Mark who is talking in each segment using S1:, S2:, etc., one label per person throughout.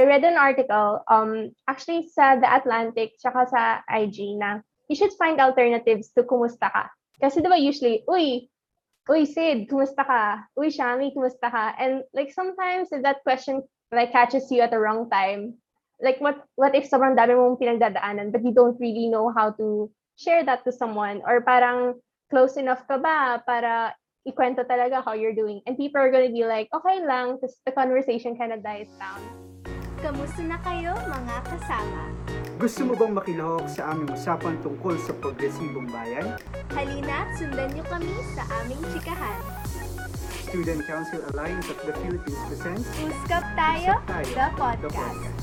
S1: I read an article, um, actually sa The Atlantic, tsaka sa IG na you should find alternatives to kumusta ka. Kasi diba usually, uy, uy Sid, kumusta ka? Uy Shami, kumusta ka? And like sometimes if that question like catches you at the wrong time, like what what if sobrang dami mong pinagdadaanan but you don't really know how to share that to someone or parang close enough ka ba para ikwento talaga how you're doing and people are gonna be like okay lang tapos the conversation kind of dies down
S2: Kamusta na kayo mga kasama?
S3: Gusto mo bang makilahok sa aming usapan tungkol sa progresibong bayan?
S2: Halina, sundan niyo kami sa aming chikahan.
S3: Student Council Alliance of the Philippines presents
S2: Uskap tayo,
S3: Usap Tayo,
S2: the
S3: the
S2: podcast.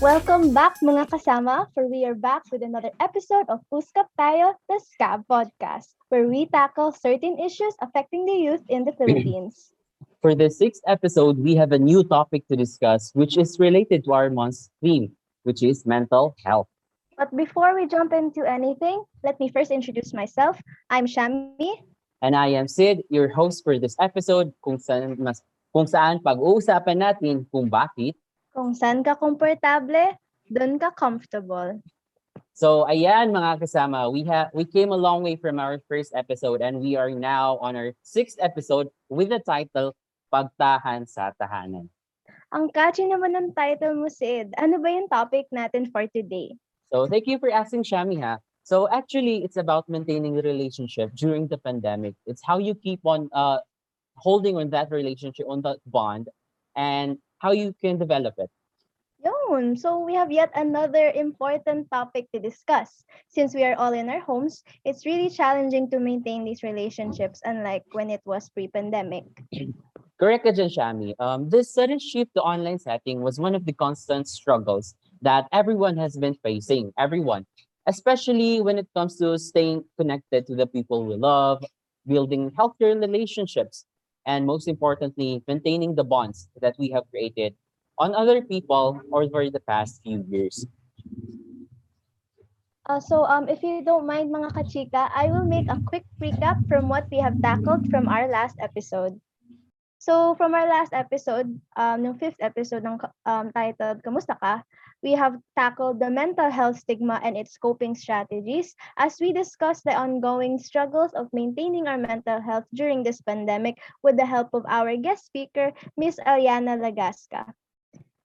S2: Welcome back mga kasama for we are back with another episode of Uskap Tayo, the SCAB podcast, where we tackle certain issues affecting the youth in the Philippines.
S4: For the sixth episode, we have a new topic to discuss, which is related to our month's theme, which is mental health.
S2: But before we jump into anything, let me first introduce myself. I'm Shami.
S4: And I am Sid, your host for this episode, kung saan, mas, kung saan pag-uusapan natin kung bakit.
S2: Kung saan ka komportable, doon ka comfortable.
S4: So, ayan mga kasama, we have we came a long way from our first episode and we are now on our sixth episode with the title Pagtahan sa Tahanan.
S2: Ang catchy naman ng title mo, Sid. Ano ba yung topic natin for today?
S4: So, thank you for asking Shami ha. So, actually, it's about maintaining the relationship during the pandemic. It's how you keep on uh, holding on that relationship, on that bond, and how you can develop it.
S2: Yun. So we have yet another important topic to discuss. Since we are all in our homes, it's really challenging to maintain these relationships unlike when it was pre-pandemic.
S4: Correct dyan, Shami. Um, this sudden shift to online setting was one of the constant struggles that everyone has been facing, everyone, especially when it comes to staying connected to the people we love, building healthier relationships, and most importantly, maintaining the bonds that we have created on other people over the past few years.
S2: Uh, so um, if you don't mind mga kachika, I will make a quick recap from what we have tackled from our last episode. So from our last episode, um, yung fifth episode ng um, titled Kamusta Ka, we have tackled the mental health stigma and its coping strategies as we discuss the ongoing struggles of maintaining our mental health during this pandemic with the help of our guest speaker, Miss Eliana Lagasca.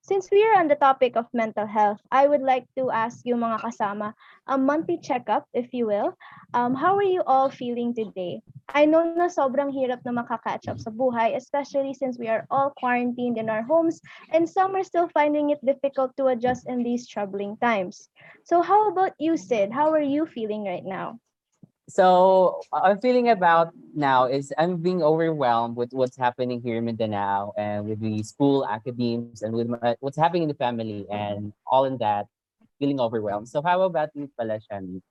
S2: Since we are on the topic of mental health, I would like to ask you mga kasama a monthly checkup, if you will. Um, how are you all feeling today? I know na sobrang hirap na makakatch up sa buhay, especially since we are all quarantined in our homes and some are still finding it difficult to adjust in these troubling times. So how about you, Sid? How are you feeling right now?
S4: So I'm feeling about now is I'm being overwhelmed with what's happening here in Mindanao and with the school academies and with my, what's happening in the family and all in that, feeling overwhelmed. So how about you pala, Shani?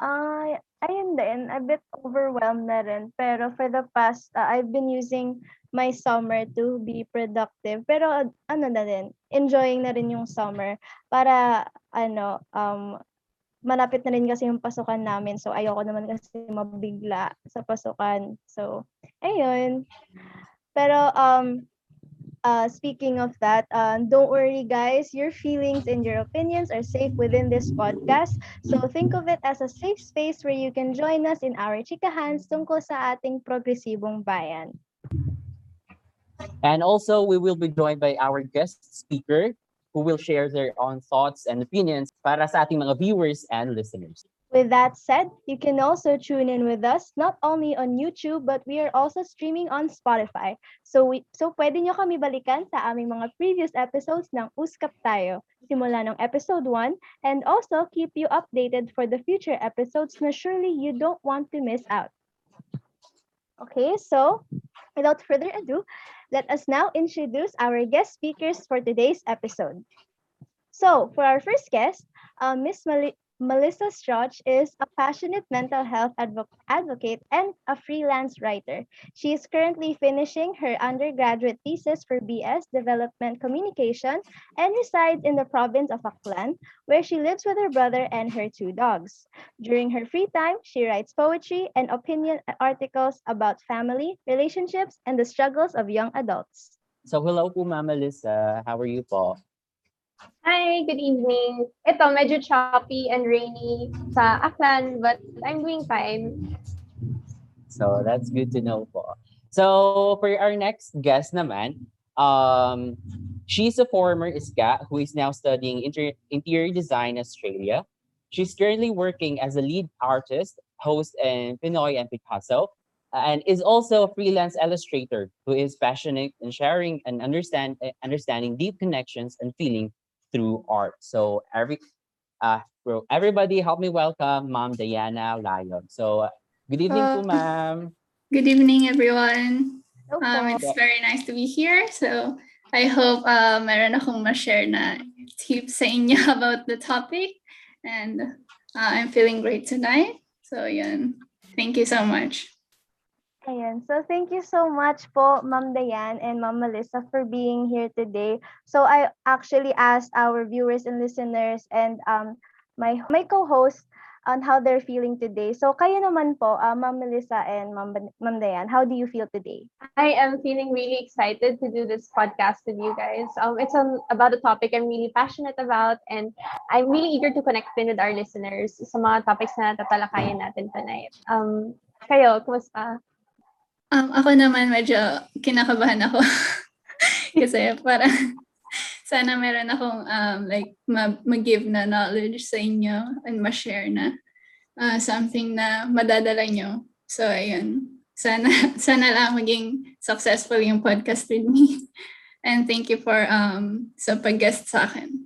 S2: Ay, ayun din, a bit overwhelmed na rin. Pero for the past, uh, I've been using my summer to be productive. Pero uh, ano na din, enjoying na rin yung summer para ano, um, malapit na rin kasi yung pasukan namin. So ayoko naman kasi mabigla sa pasukan. So, ayun. Pero um, uh, speaking of that, uh, don't worry guys, your feelings and your opinions are safe within this podcast. So think of it as a safe space where you can join us in our chikahans tungkol sa ating progresibong bayan.
S4: And also we will be joined by our guest speaker who will share their own thoughts and opinions para sa ating mga viewers and listeners.
S2: With that said, you can also tune in with us not only on YouTube but we are also streaming on Spotify. So we so pwede nyo kami balikan sa aming mga previous episodes ng Uskap Tayo simula ng episode 1 and also keep you updated for the future episodes na surely you don't want to miss out. Okay, so without further ado, let us now introduce our guest speakers for today's episode. So, for our first guest, uh, Mali- Melissa Strauch is a passionate mental health advo- advocate and a freelance writer. She is currently finishing her undergraduate thesis for BS Development Communication and resides in the province of Aklan, where she lives with her brother and her two dogs. During her free time, she writes poetry and opinion uh, articles about family, relationships, and the struggles of young adults.
S4: So hello po, Melissa. How are you po?
S1: Hi, good evening. Ito, medyo choppy and rainy sa Aklan, but I'm doing fine.
S4: So that's good to know po. So for our next guest naman, um, she's a former ISCA who is now studying inter- interior design in Australia. She's currently working as a lead artist, host in Pinoy and Picasso, and is also a freelance illustrator who is passionate in sharing and understand understanding deep connections and feeling through art. So every uh, bro, everybody help me welcome Mom Diana Lion. So good evening po,
S5: Uh,
S4: ma'am.
S5: Good evening, everyone.
S2: Hello
S5: Um, it's very nice to be here. So I hope uh, meron akong ma-share na tips sa inyo about the topic. And uh, I'm feeling great tonight. So yun. Thank you so much.
S2: Ayan. So thank you so much po, Ma'am Dayan and Ma'am Melissa for being here today. So I actually asked our viewers and listeners and um my my co-host on how they're feeling today. So kayo naman po, uh, Ma'am Melissa and Ma'am, Ma'am Dayan, how do you feel today?
S1: I am feeling really excited to do this podcast with you guys. Um, it's um, about a topic I'm really passionate about, and I'm really eager to connect with our listeners sa mga topics na tatalakayan natin tonight. Um, kayo, kumusta?
S5: Um, ako naman medyo kinakabahan ako. Kasi para sana meron akong um, like ma- mag-give na knowledge sa inyo and ma-share na uh, something na madadala nyo. So, ayun. Sana, sana lang maging successful yung podcast with me. And thank you for um, sa pag-guest sa akin.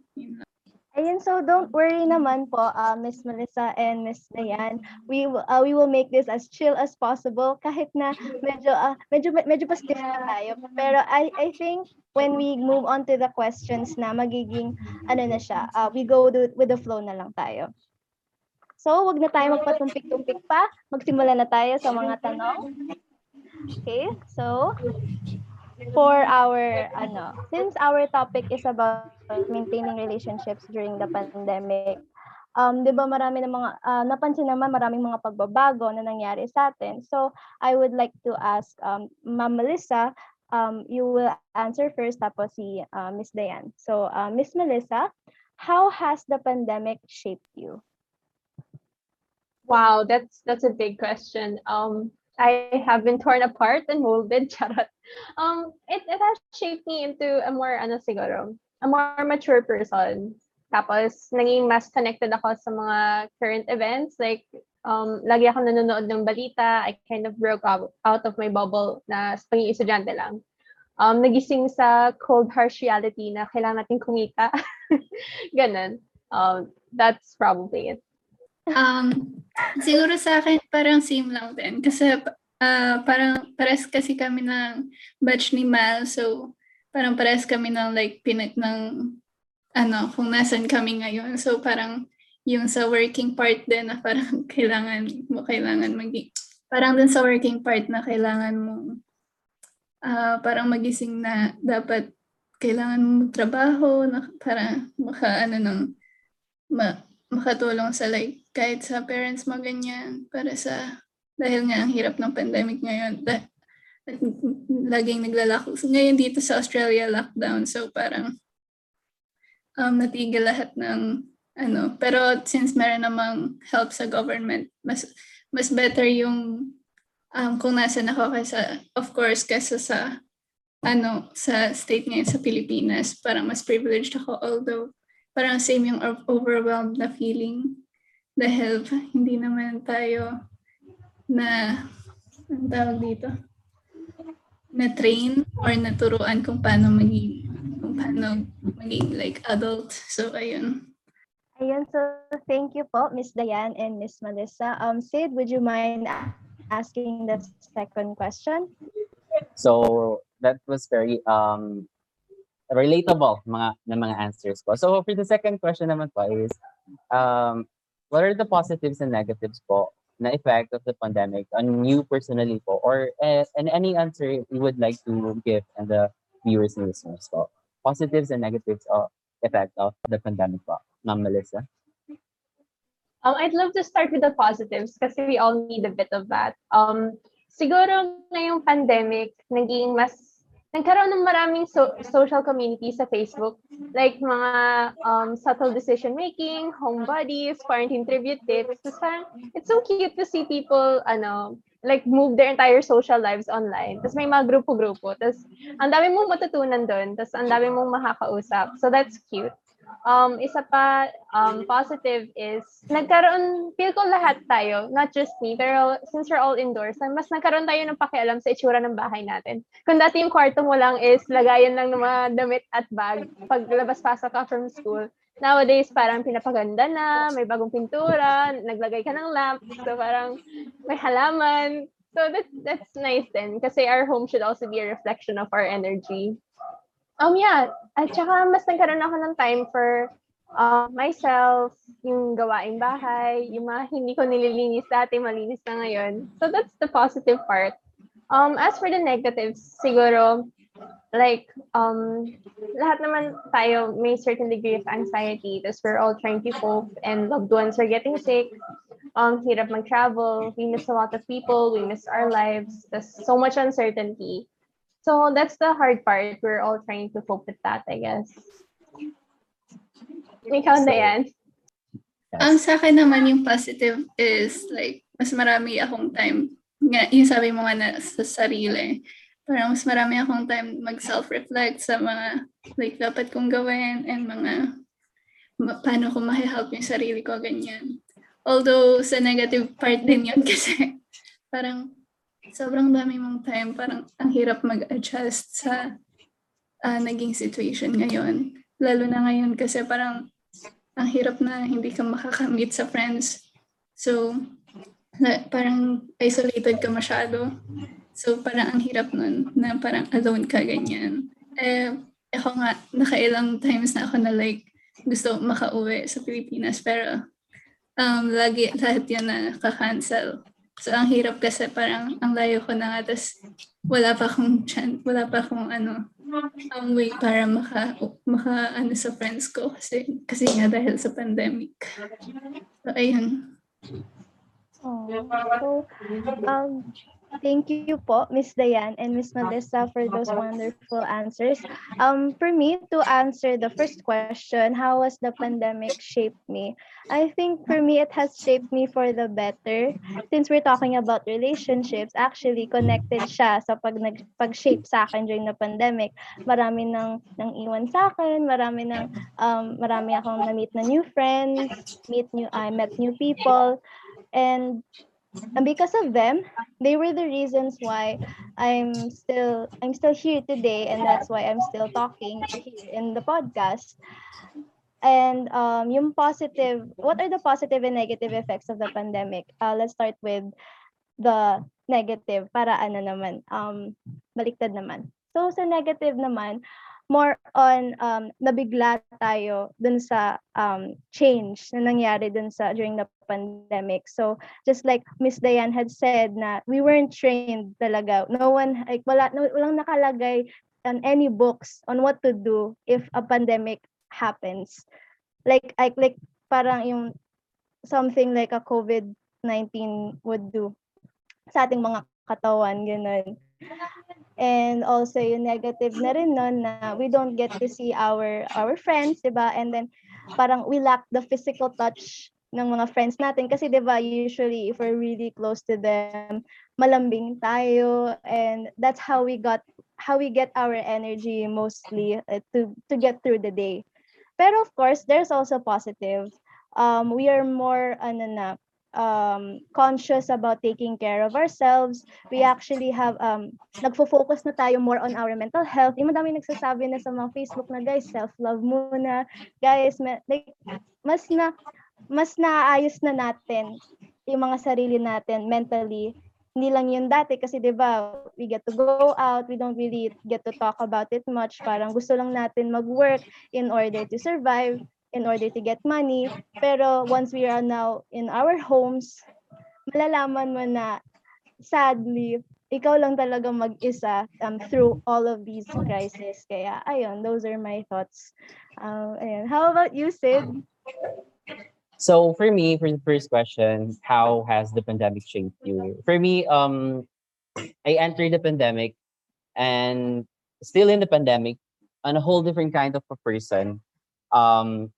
S2: Ayun, so don't worry naman po, uh, Miss Melissa and Miss Dayan. We uh, we will make this as chill as possible kahit na medyo uh, medyo medyo pa stiff na tayo. Pero I I think when we move on to the questions na magiging ano na siya, uh, we go do, with the flow na lang tayo. So, wag na tayo magpatumpik-tumpik pa. Magsimula na tayo sa mga tanong. Okay, so for our ano since our topic is about maintaining relationships during the pandemic um 'di ba marami ng mga ah, napansin naman maraming mga pagbabago na nangyari sa atin. So i would like to ask um Ma'am Melissa um you will answer first tapos si uh, Miss Dayan so uh, Miss Melissa how has the pandemic shaped you?
S1: Wow, that's that's a big question. Um, I have been torn apart and molded. Charot. Um, it, it has shaped me into a more ano siguro, a more mature person. Tapos naging mas connected ako sa mga current events like um lagi ako nanonood ng balita. I kind of broke out, out of my bubble na sa pagiging estudyante lang. Um, nagising sa cold harsh reality na kailangan natin kumita. Ganun. Um, that's probably it.
S5: Um, siguro sa akin, parang same lang din. Kasi ah, parang pares kasi kami ng batch ni Mal. So, parang pares kami ng like pinag ng ano, kung nasan kami ngayon. So, parang yung sa working part din na parang kailangan mo, kailangan maging, parang dun sa working part na kailangan mo, ah, parang magising na dapat kailangan mo magtrabaho na para maka, ano nang, ma, makatulong sa like kahit sa parents mo ganyan. Para sa dahil nga ang hirap ng pandemic ngayon da, laging naglalako. So, ngayon dito sa Australia lockdown. So parang um, natigil lahat ng ano. Pero since meron namang help sa government mas mas better yung um, kung nasan ako kaysa of course kaysa sa ano sa state ngayon sa Pilipinas parang mas privileged ako. Although parang same yung overwhelmed na feeling dahil hindi naman tayo na ang tawag dito na train or naturuan kung paano maging kung paano maging like adult so ayun
S2: Ayun, so thank you po, Miss Dayan and Miss Melissa. Um, Sid, would you mind asking the second question?
S4: So that was very um relatable mga na mga answers ko. So for the second question naman po is um what are the positives and negatives po na effect of the pandemic on you personally po? Or uh, and any answer you would like to give and the viewers and listeners po? Positives and negatives of effect of the pandemic po, Ma'am Melissa?
S1: Um, I'd love to start with the positives kasi we all need a bit of that. Um, siguro ngayong pandemic, naging mas, nagkaroon ng maraming so- social community sa Facebook. Like mga um, subtle decision making, homebodies, quarantine tribute tips. Tapos parang, it's so cute to see people, ano, like move their entire social lives online. Tapos may mga grupo-grupo. Tapos ang dami mong matutunan doon. Tapos ang dami mong makakausap. So that's cute. Um, isa pa, um, positive is, nagkaroon, feel ko lahat tayo, not just me, pero since we're all indoors, mas nagkaroon tayo ng pakialam sa itsura ng bahay natin. Kung dati yung kwarto mo lang is lagayan lang ng mga damit at bag pag labas-pasok ka from school, nowadays parang pinapaganda na, may bagong pintura, naglagay ka ng lamp, so parang may halaman. So that, that's nice din, kasi our home should also be a reflection of our energy. Um, yeah. At saka, mas nagkaroon ako ng time for uh, myself, yung gawaing bahay, yung mga hindi ko nililinis dati, malinis na ngayon. So, that's the positive part. Um, as for the negatives, siguro, like, um, lahat naman tayo may certain degree of anxiety. Tapos we're all trying to cope and loved ones are getting sick. Um, hirap mag-travel. We miss a lot of people. We miss our lives. There's so much uncertainty. So that's the hard part. We're all trying to cope with that, I guess. Ikaw
S4: So-
S1: yan.
S5: Ang sa akin naman yung positive is like, mas marami akong time, nga, yung sabi mo nga na sa sarili, parang mas marami akong time mag-self-reflect sa mga like dapat kong gawin and mga ma- paano ko ma-help yung sarili ko, ganyan. Although sa negative part din yun kasi parang sobrang dami mong time, parang ang hirap mag-adjust sa ah, naging situation ngayon. Lalo na ngayon kasi parang ang hirap na hindi ka makakamit sa friends. So, na, parang isolated ka masyado. So, parang ang hirap nun na parang alone ka ganyan. Eh, ako nga, nakailang times na ako na like, gusto makauwi sa Pilipinas. Pero, um, lagi lahat yan na kakancel. So, ang hirap kasi parang ang layo ko na nga. Tapos, wala pa akong chan, wala pa akong ano, um, way para maka, maka ano sa friends ko kasi kasi nga dahil sa pandemic. So ayun.
S2: Oh, so, um, thank you po, Miss Diane and Miss Melissa for those wonderful answers. Um, for me to answer the first question, how has the pandemic shaped me? I think for me, it has shaped me for the better. Since we're talking about relationships, actually connected siya sa pag nag pag-shape sa akin during the pandemic. Marami nang nang iwan sa akin, marami nang um, marami akong na-meet na new friends, meet new I met new people. And and because of them, they were the reasons why I'm still I'm still here today, and that's why I'm still talking here in the podcast. And um, yung positive, what are the positive and negative effects of the pandemic? Uh, let's start with the negative para ano naman, um, baliktad naman. So sa negative naman, more on um, nabigla tayo dun sa um, change na nangyari dun sa during the pandemic. So just like Miss Diane had said na we weren't trained talaga. No one like wala no, walang nakalagay on any books on what to do if a pandemic happens. Like like like parang yung something like a COVID-19 would do sa ating mga katawan ganun. And also yung negative na rin nun na we don't get to see our our friends, 'di ba? And then parang we lack the physical touch ng mga friends natin kasi 'di ba usually if we're really close to them, malambing tayo and that's how we got how we get our energy mostly uh, to to get through the day. Pero of course, there's also positive. Um, we are more ano na, um, conscious about taking care of ourselves. We actually have, um, nagfo-focus na tayo more on our mental health. Yung madami nagsasabi na sa mga Facebook na, guys, self-love muna. Guys, ma- like, mas na, mas naayos na natin yung mga sarili natin mentally. Hindi lang yun dati kasi 'di ba we get to go out, we don't really get to talk about it much. Parang gusto lang natin mag-work in order to survive. In order to get money. Pero once we are now in our homes, malalaman mo na sadly, ikaw lang talaga mag-isa um, through all of these crises. Kaya, ayun, those are my thoughts. Um, ayun. How about you, Sid?
S4: So for me, for the first question, how has the pandemic shaped you? For me, um, I entered the pandemic and still in the pandemic on a whole different kind of a person. Um,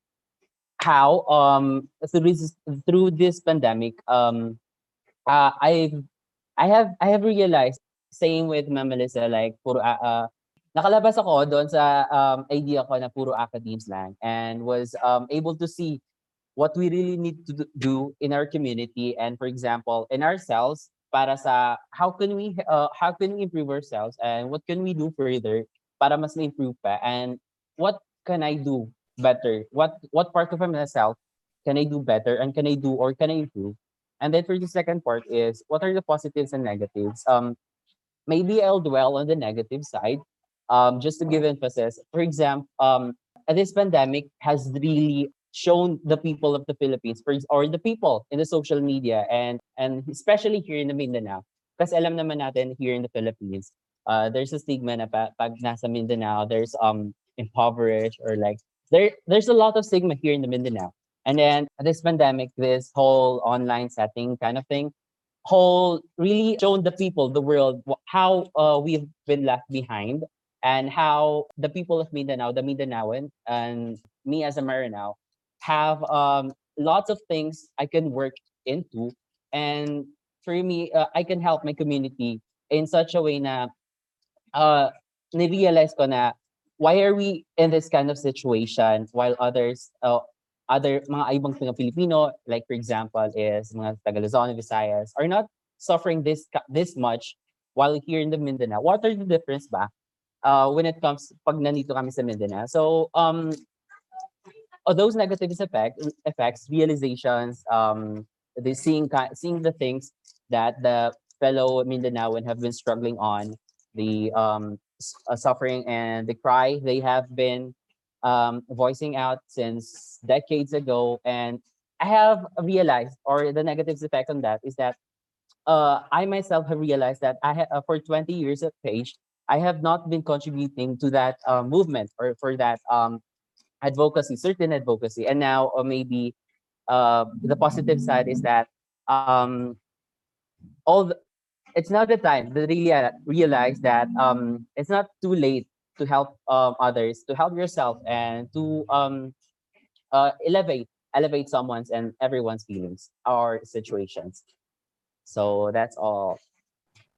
S4: how um through this through this pandemic, um, uh, I've I have I have realized same with Ma'am Melissa like puro uh, uh, nakalabas ako doon sa um, idea ko na puro academes lang and was um, able to see what we really need to do- in our community and for example in ourselves para sa how can we uh, how can we improve ourselves and what can we do further para mas ma-improve pa and what can I do better? What what part of myself can I do better and can I do or can I improve? And then for the second part is what are the positives and negatives? Um maybe I'll dwell on the negative side um just to give emphasis. For example um this pandemic has really shown the people of the Philippines or the people in the social media and and especially here in the Mindanao kasi alam naman natin here in the Philippines uh, there's a stigma na pa, pag nasa Mindanao there's um impoverished or like there there's a lot of stigma here in the Mindanao and then this pandemic this whole online setting kind of thing whole really shown the people the world how uh, we've been left behind and how the people of Mindanao the Mindanaoan and me as a Maranao have um, lots of things I can work into. And for me, uh, I can help my community in such a way na uh, na-realize ko why are we in this kind of situation while others, uh, other mga ibang mga Filipino, like for example, is mga taga Luzon, Visayas, are not suffering this this much while here in the Mindanao. What are the difference ba? Uh, when it comes pag nandito kami sa Mindanao. So um of those negative effect, effects, realizations, um, the seeing seeing the things that the fellow Mindanaoan have been struggling on, the um, uh, suffering and the cry they have been um, voicing out since decades ago, and I have realized, or the negative effect on that is that uh, I myself have realized that I ha- uh, for 20 years of page, I have not been contributing to that uh, movement or for that um, advocacy, certain advocacy. And now or maybe uh, the positive side is that um, all the, it's not the time to really uh, realize that um, it's not too late to help um, others, to help yourself, and to um, uh, elevate elevate someone's and everyone's feelings or situations. So that's all.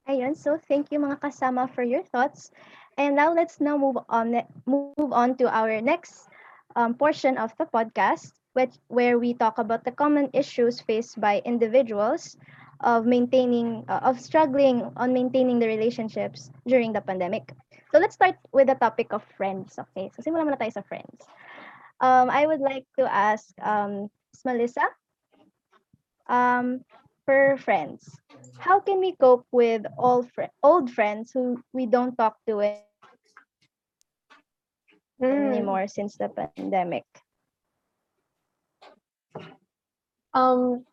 S2: Ayun, so thank you mga kasama for your thoughts. And now let's now move on move on to our next um, portion of the podcast, which where we talk about the common issues faced by individuals of maintaining uh, of struggling on maintaining the relationships during the pandemic. So let's start with the topic of friends. Okay, so simulan muna tayo sa friends. Um, I would like to ask um, Ms. Melissa, um, for friends, how can we cope with all fri old friends who we don't talk to
S1: Hmm.
S2: anymore since the pandemic?
S1: Um,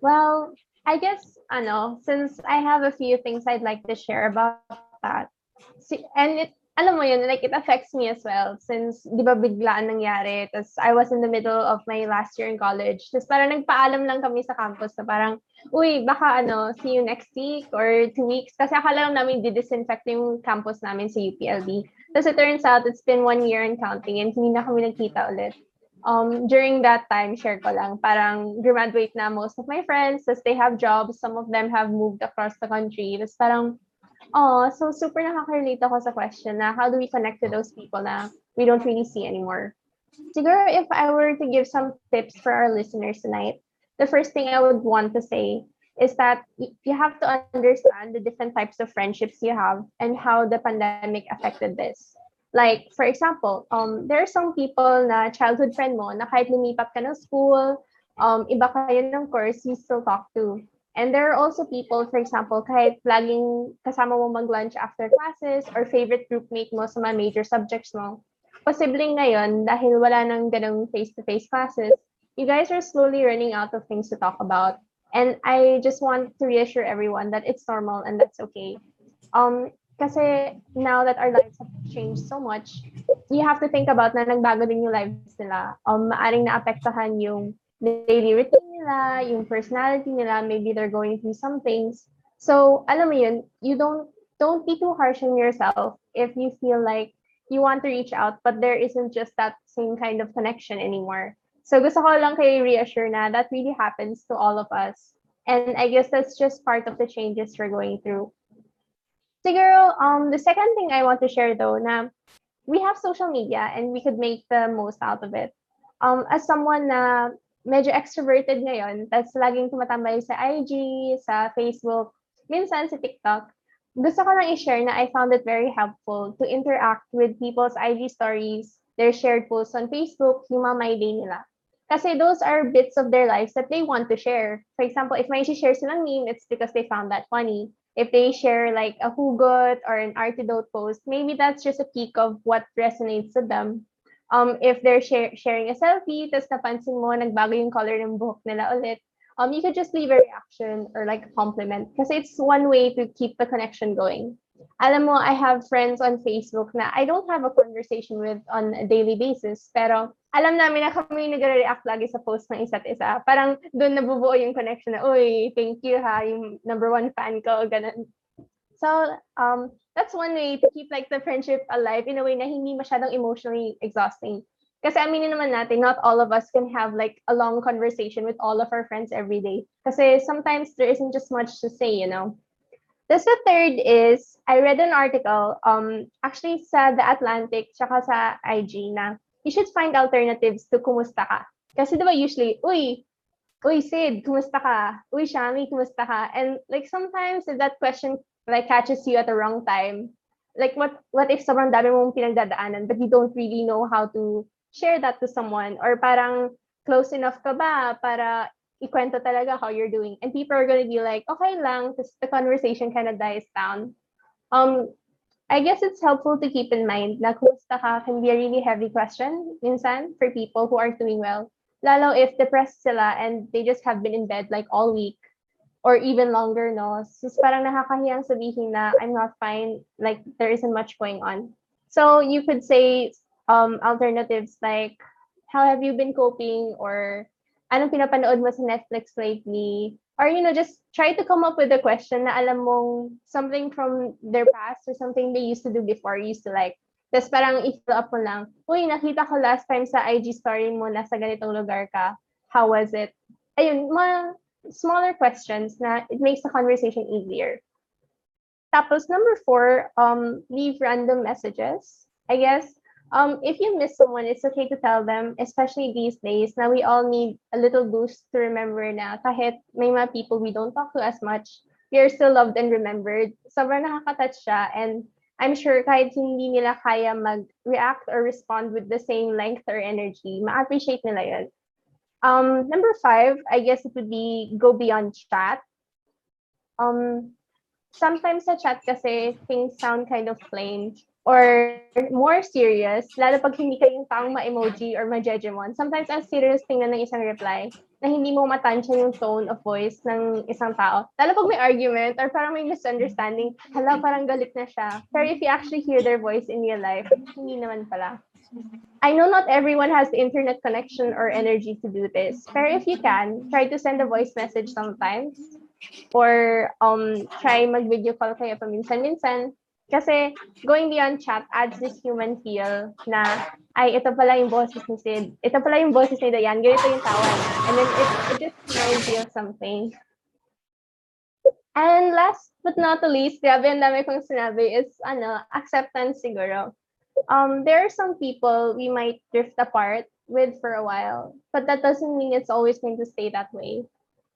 S1: well, I guess, ano, since I have a few things I'd like to share about that. Si- and it, alam mo yun, like it affects me as well since, di ba biglaan nangyari. Tapos I was in the middle of my last year in college. Tapos parang nagpaalam lang kami sa campus na parang, uy, baka ano, see you next week or two weeks. Kasi akala lang namin di-disinfect yung campus namin sa UPLB. Tapos it turns out, it's been one year and counting and hindi na kami nagkita ulit um, during that time, share ko lang, parang graduate na most of my friends, tas they have jobs, some of them have moved across the country. Tapos parang, oh, so super nakaka-relate ako sa question na how do we connect to those people na we don't really see anymore. Siguro if I were to give some tips for our listeners tonight, the first thing I would want to say is that you have to understand the different types of friendships you have and how the pandemic affected this. Like, for example, um, there are some people na childhood friend mo na kahit lumipat ka ng school, um, iba kayo ng course, you still talk to. And there are also people, for example, kahit laging kasama mo mag-lunch after classes or favorite groupmate mo sa mga major subjects mo, posibleng ngayon, dahil wala nang ganong face-to-face classes, you guys are slowly running out of things to talk about. And I just want to reassure everyone that it's normal and that's okay. Um, kasi now that our lives have changed so much, you have to think about na nagbago din yung lives nila. Um, maaring naapektahan yung daily routine nila, yung personality nila, maybe they're going through some things. So, alam mo yun, you don't don't be too harsh on yourself if you feel like you want to reach out but there isn't just that same kind of connection anymore. So gusto ko lang kayo reassure na that really happens to all of us. And I guess that's just part of the changes we're going through. Siguro, um, the second thing I want to share though, na we have social media and we could make the most out of it. Um, as someone na medyo extroverted ngayon, tas laging tumatambay sa IG, sa Facebook, minsan sa TikTok, gusto ko lang i-share na I found it very helpful to interact with people's IG stories, their shared posts on Facebook, yung mga my day nila. Kasi those are bits of their lives that they want to share. For example, if may share silang meme, it's because they found that funny. If they share like a hugot or an antidote post, maybe that's just a peek of what resonates with them. Um, if they're share- sharing a selfie, tapos napansin mo, nagbago yung color ng buhok nila ulit, um, you could just leave a reaction or like a compliment because it's one way to keep the connection going. Alam mo, I have friends on Facebook na I don't have a conversation with on a daily basis, pero alam namin na kami nagre-react lagi sa post ng isa't isa. Parang doon nabubuo yung connection na, uy, thank you ha, yung number one fan ko, ganun. So, um, that's one way to keep like the friendship alive in a way na hindi masyadong emotionally exhausting. Kasi aminin naman natin, not all of us can have like a long conversation with all of our friends every day. Kasi sometimes there isn't just much to say, you know. That's the third is, I read an article, um, actually sa The Atlantic, tsaka sa IG na, you should find alternatives to kumusta ka. Kasi diba usually, uy, uy Sid, kumusta ka? Uy Shami, kumusta ka? And like sometimes if that question like catches you at the wrong time, like what what if sobrang dami mong pinagdadaanan but you don't really know how to share that to someone or parang close enough ka ba para ikwento talaga how you're doing and people are gonna be like okay lang just the conversation kind of dies down um I guess it's helpful to keep in mind na kumusta ka can be a really heavy question minsan for people who are doing well lalo if depressed sila and they just have been in bed like all week or even longer, no? So, parang nakakahiyang sabihin na I'm not fine, like there isn't much going on. So you could say um, alternatives like, how have you been coping? Or anong pinapanood mo sa Netflix lately? Or, you know, just try to come up with a question na alam mong something from their past or something they used to do before, used to like. Tapos parang i-fill up mo lang, uy, nakita ko last time sa IG story mo, nasa ganitong lugar ka. How was it? Ayun, mga smaller questions na it makes the conversation easier. Tapos number four, um, leave random messages. I guess um, if you miss someone, it's okay to tell them, especially these days. Now we all need a little boost to remember na kahit may mga people we don't talk to as much, we are still loved and remembered. Sobrang nakaka-touch siya and I'm sure kahit hindi nila kaya mag-react or respond with the same length or energy, ma-appreciate nila yun. Um, number five, I guess it would be go beyond chat. Um, sometimes sa chat kasi things sound kind of plain or more serious, lalo pag hindi kayong taong ma-emoji or ma-jejemon. Sometimes ang serious tingnan ng isang reply na hindi mo matansya yung tone of voice ng isang tao. Lalo pag may argument or parang may misunderstanding, hala, parang galit na siya. Pero if you actually hear their voice in real life, hindi naman pala. I know not everyone has the internet connection or energy to do this. Pero if you can, try to send a voice message sometimes. Or um, try mag-video call kayo paminsan-minsan. Kasi going beyond chat adds this human feel na, ay, ito pala yung boses ni Sid. Ito pala yung boses ni Dayan. Ganito yung tawa niya. And then it, it just reminds you of something. And last but not the least, grabe ang dami kong sinabi is, ano, acceptance siguro um, there are some people we might drift apart with for a while, but that doesn't mean it's always going to stay that way.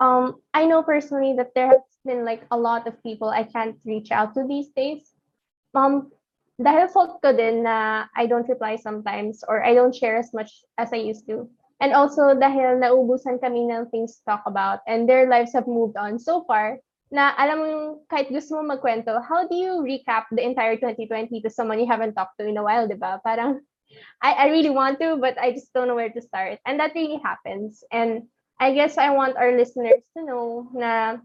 S1: Um, I know personally that there has been like a lot of people I can't reach out to these days. Um, dahil fault ko din na I don't reply sometimes or I don't share as much as I used to. And also dahil naubusan kami ng things to talk about and their lives have moved on so far na alam mo kahit gusto mo magkwento, how do you recap the entire 2020 to someone you haven't talked to in a while, di ba? Parang I, I really want to, but I just don't know where to start. And that really happens. And I guess I want our listeners to know na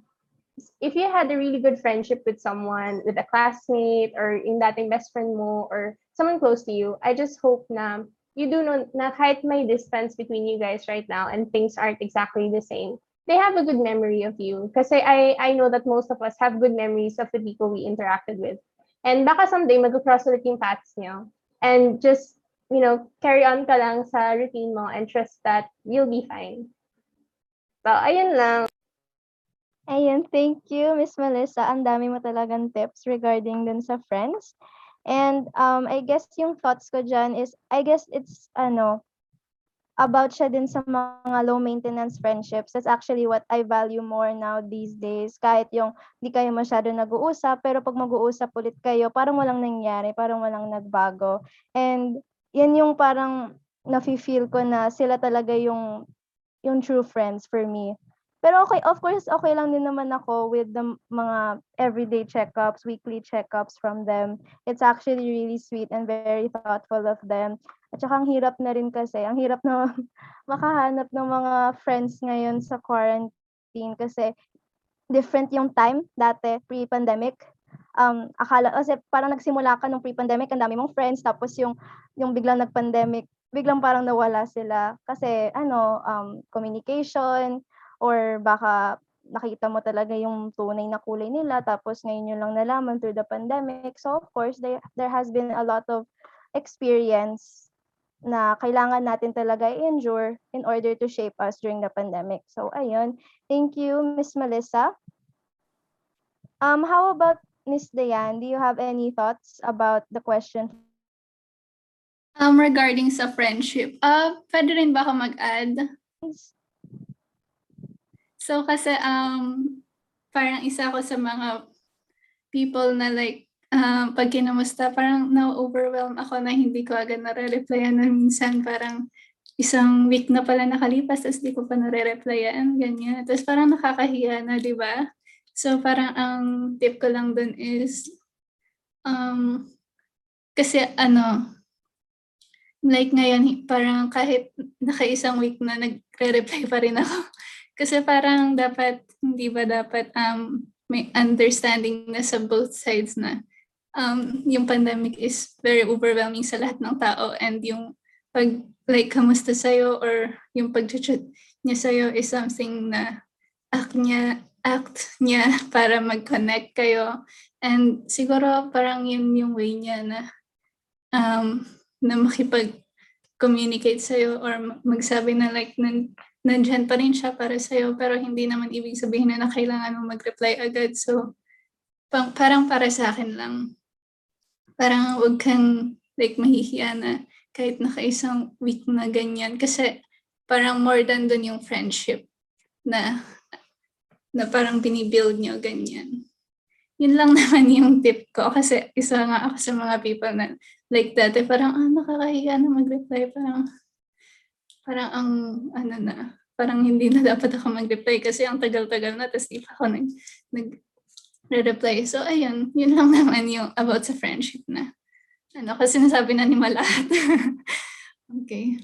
S1: if you had a really good friendship with someone, with a classmate, or in dating best friend mo, or someone close to you, I just hope na you do know na kahit may distance between you guys right now and things aren't exactly the same, they have a good memory of you. Kasi I, I know that most of us have good memories of the people we interacted with. And baka someday mag-cross ulit yung paths nyo. And just, you know, carry on ka lang sa routine mo and trust that you'll be fine. So, ayun lang.
S2: Ayan, thank you, Miss Melissa. Ang dami mo talagang tips regarding dun sa friends. And um, I guess yung thoughts ko dyan is, I guess it's, ano, about siya din sa mga low maintenance friendships. That's actually what I value more now these days. Kahit yung di kayo masyado nag-uusap, pero pag mag-uusap ulit kayo, parang walang nangyari, parang walang nagbago. And yan yung parang nafe-feel ko na sila talaga yung yung true friends for me. Pero okay, of course, okay lang din naman ako with the mga everyday checkups, weekly checkups from them. It's actually really sweet and very thoughtful of them. At saka ang hirap na rin kasi, ang hirap na makahanap ng mga friends ngayon sa quarantine kasi different yung time dati, pre-pandemic. Um, akala, kasi parang nagsimula ka nung pre-pandemic, ang dami mong friends, tapos yung, yung biglang nag-pandemic, biglang parang nawala sila. Kasi ano, um, communication, or baka nakita mo talaga yung tunay na kulay nila tapos ngayon yun lang nalaman through the pandemic. So of course, there, there has been a lot of experience na kailangan natin talaga i-endure in order to shape us during the pandemic. So ayun, thank you Miss Melissa. Um, how about Miss Dayan? Do you have any thoughts about the question?
S5: Um, regarding sa friendship, ah pwede rin ba ako mag-add? So kasi um parang isa ako sa mga people na like um pag kinamusta parang na-overwhelm ako na hindi ko agad nare-replyan na minsan parang isang week na pala nakalipas tapos di ko pa nare-replyan, ganyan. Tapos parang nakakahiya na, di ba? So parang ang tip ko lang dun is um kasi ano like ngayon parang kahit naka-isang week na nagre-reply pa rin ako. Kasi parang dapat, hindi ba dapat um, may understanding na sa both sides na um, yung pandemic is very overwhelming sa lahat ng tao and yung pag like kamusta sa'yo or yung pag-chat niya sa'yo is something na act niya, act niya para mag-connect kayo. And siguro parang yun yung way niya na um, na makipag-communicate sa'yo or ma- magsabi na like nan, nandyan pa rin siya para sa'yo pero hindi naman ibig sabihin na, na kailangan mo mag-reply agad. So, pang, parang para sa akin lang, parang wag kang like mahihiya na kahit naka-isang week na ganyan. Kasi parang more than dun yung friendship na na parang binibuild nyo ganyan. Yun lang naman yung tip ko kasi isa nga ako sa mga people na like dati parang ah nakakahiya na mag-reply parang parang ang ano na parang hindi na dapat ako mag-reply kasi ang tagal-tagal na tapos di pa ako nag, nag reply So ayun, yun lang naman yung about sa friendship na ano kasi sinasabi na ni lahat. okay.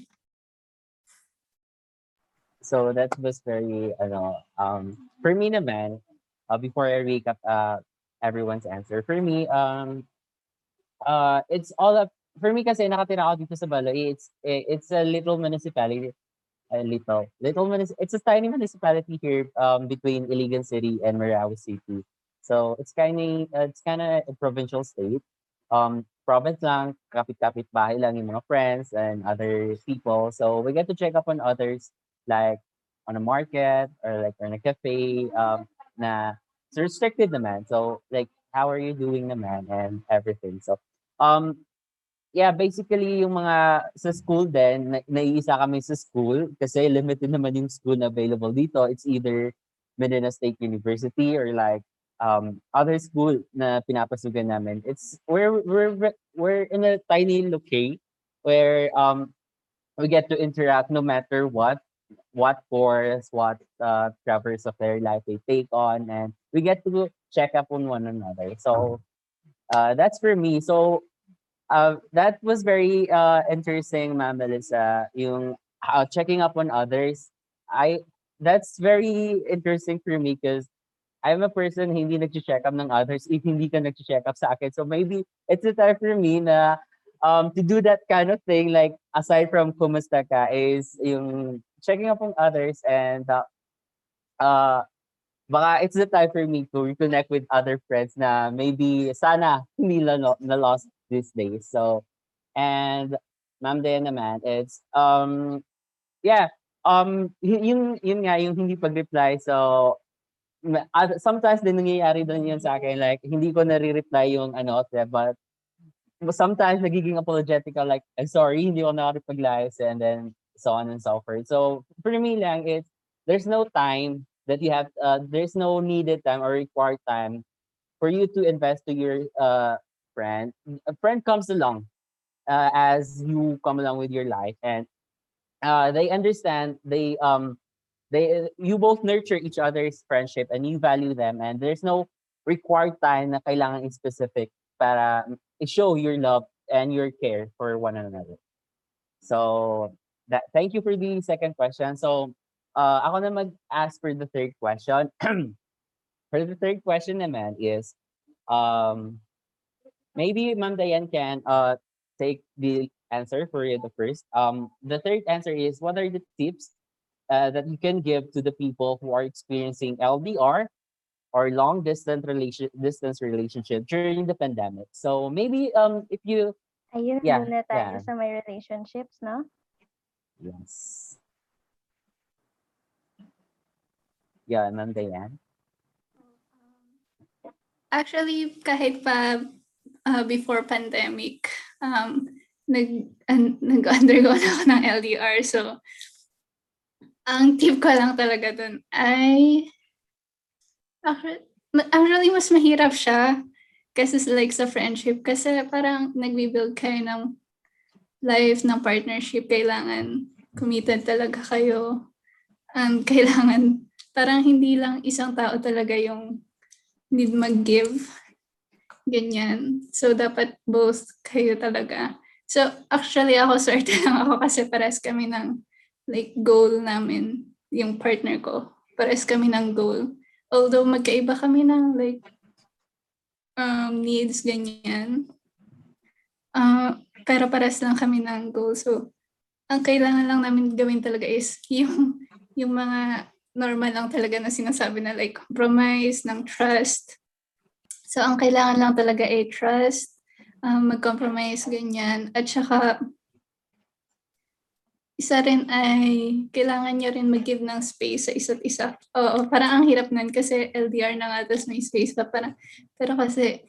S4: So that was very, ano, um, for me naman, uh, before I recap uh, everyone's answer, for me, um, uh, it's all up, for me kasi nakatira ako dito sa Baloy, it's, it's a little municipality, a little, little, munis- it's a tiny municipality here um, between Iligan City and Marawi City. So it's kind of, it's kind of a provincial state. Um, province lang, kapit-kapit bahay lang yung mga friends and other people. So we get to check up on others like on a market or like in a cafe um na it's restricted naman. So like how are you doing naman and everything. So um yeah, basically yung mga sa school din, na, naiisa kami sa school kasi limited naman yung school na available dito. It's either Medina State University or like um other school na pinapasugan namin. It's we're we're we're in a tiny locale where um we get to interact no matter what what course, what uh, travels of their life they take on, and we get to check up on one another. So uh, that's for me. So uh, that was very uh, interesting, Ma'am Melissa. Yung uh, checking up on others. I that's very interesting for me because I'm a person hindi nag-check up ng others if hindi ka nag-check up sa akin. So maybe it's a time for me na um, to do that kind of thing like aside from kumusta ka is yung checking up on others and uh, uh, baka it's the time for me to reconnect with other friends na maybe sana hindi na, na lost these days. So, and Ma'am Diana naman, it's, um, yeah, um, yun, yun nga, yung hindi pag-reply. So, sometimes din nangyayari din yun sa akin, like, hindi ko nare-reply yung ano, but sometimes nagiging apologetic ako, like, I'm sorry, hindi ko nakapag-reply, and then so on and so forth. So, for me lang, it's, there's no time that you have, uh, there's no needed time or required time for you to invest to your uh, friend. A friend comes along uh, as you come along with your life, and uh, they understand. They um, they you both nurture each other's friendship, and you value them. And there's no required time na kailangan in specific para show your love and your care for one another. So that thank you for the second question. So uh, ako na mag-ask for the third question. for the third question naman is, um, maybe Ma'am Diane can uh, take the answer for you the first. Um, the third answer is, what are the tips uh, that you can give to the people who are experiencing LDR or long distance relation distance relationship during the pandemic? So maybe um, if you
S2: Ayun
S4: Yeah,
S2: muna tayo
S4: yeah.
S2: sa may relationships, no?
S4: yes. Yeah, Ma'am Diane.
S5: Actually, kahit pa uh, before pandemic, um, nag, an, nag-undergo na ako ng LDR. So, ang tip ko lang talaga dun ay, actually, ma- actually mas mahirap siya kasi like sa friendship. Kasi parang nagbibuild kayo ng life, ng partnership. Kailangan committed talaga kayo. Um, kailangan, parang hindi lang isang tao talaga yung need mag-give. Ganyan. So, dapat both kayo talaga. So, actually, ako swerte lang ako kasi pares kami ng like goal namin, yung partner ko. Pares kami ng goal. Although magkaiba kami ng like um, needs, ganyan. Ah, pero pares lang kami ng goal. So, ang kailangan lang namin gawin talaga is yung, yung mga normal lang talaga na sinasabi na like compromise, ng trust. So, ang kailangan lang talaga ay trust, um, mag-compromise, ganyan. At saka, isa rin ay kailangan nyo rin mag-give ng space sa isa't isa. Oo, parang ang hirap nun kasi LDR na nga, tapos may space pa. Parang, pero kasi,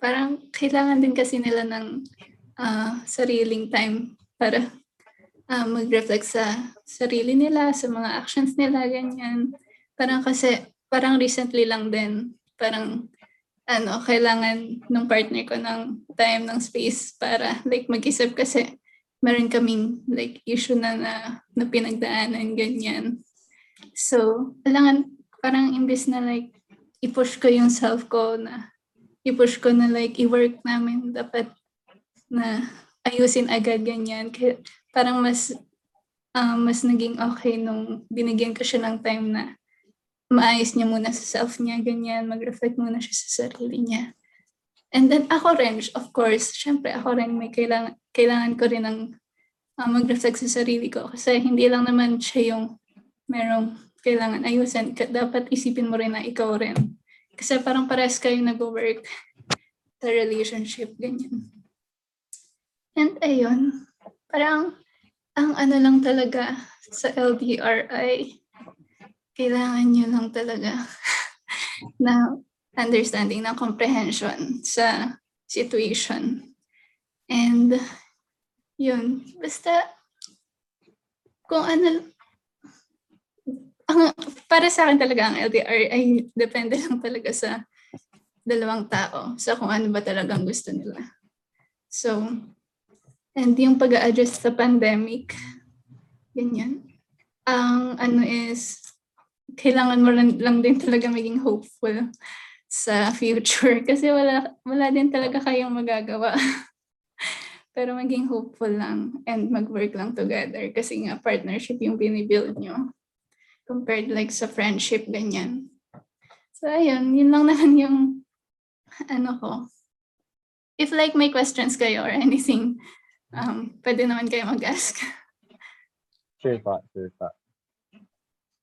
S5: parang kailangan din kasi nila ng ah, sariling time para ah, mag-reflect sa sarili nila, sa mga actions nila, ganyan. Parang kasi, parang recently lang din, parang, ano, kailangan ng partner ko ng time, ng space para, like, mag-isip kasi meron kaming, like, issue na na, na pinagdaanan, ganyan. So, kailangan, parang imbes na, like, i-push ko yung self ko na, i-push ko na, like, i-work namin, dapat na ayusin agad, ganyan. Kaya, parang mas ah, mas naging okay nung binigyan ko siya ng time na maayos niya muna sa self niya, ganyan, mag-reflect muna siya sa sarili niya. And then ako rin, of course, syempre ako rin may kailangan, kailangan ko rin ng ah, mag-reflect sa sarili ko kasi hindi lang naman siya yung merong kailangan ayusin. Dapat isipin mo rin na ikaw rin. Kasi parang pares kayo nag-work sa relationship, ganyan. And ayun, parang ang ano lang talaga sa LDR ay kailangan nyo lang talaga na understanding, ng comprehension sa situation. And yun, basta kung ano, ang, para sa akin talaga ang LDR ay depende lang talaga sa dalawang tao, sa kung ano ba talagang gusto nila. So, and yung pag adjust sa pandemic, ganyan. Ang ano is, kailangan mo lang, lang din talaga maging hopeful sa future kasi wala wala din talaga kayong magagawa. Pero maging hopeful lang and mag-work lang together kasi nga partnership yung binibuild nyo. Compared like sa friendship, ganyan. So ayun, yun lang naman yung ano ko. If like may questions kayo or anything, um, pwede naman kayo mag-ask.
S4: Sure po, sure po.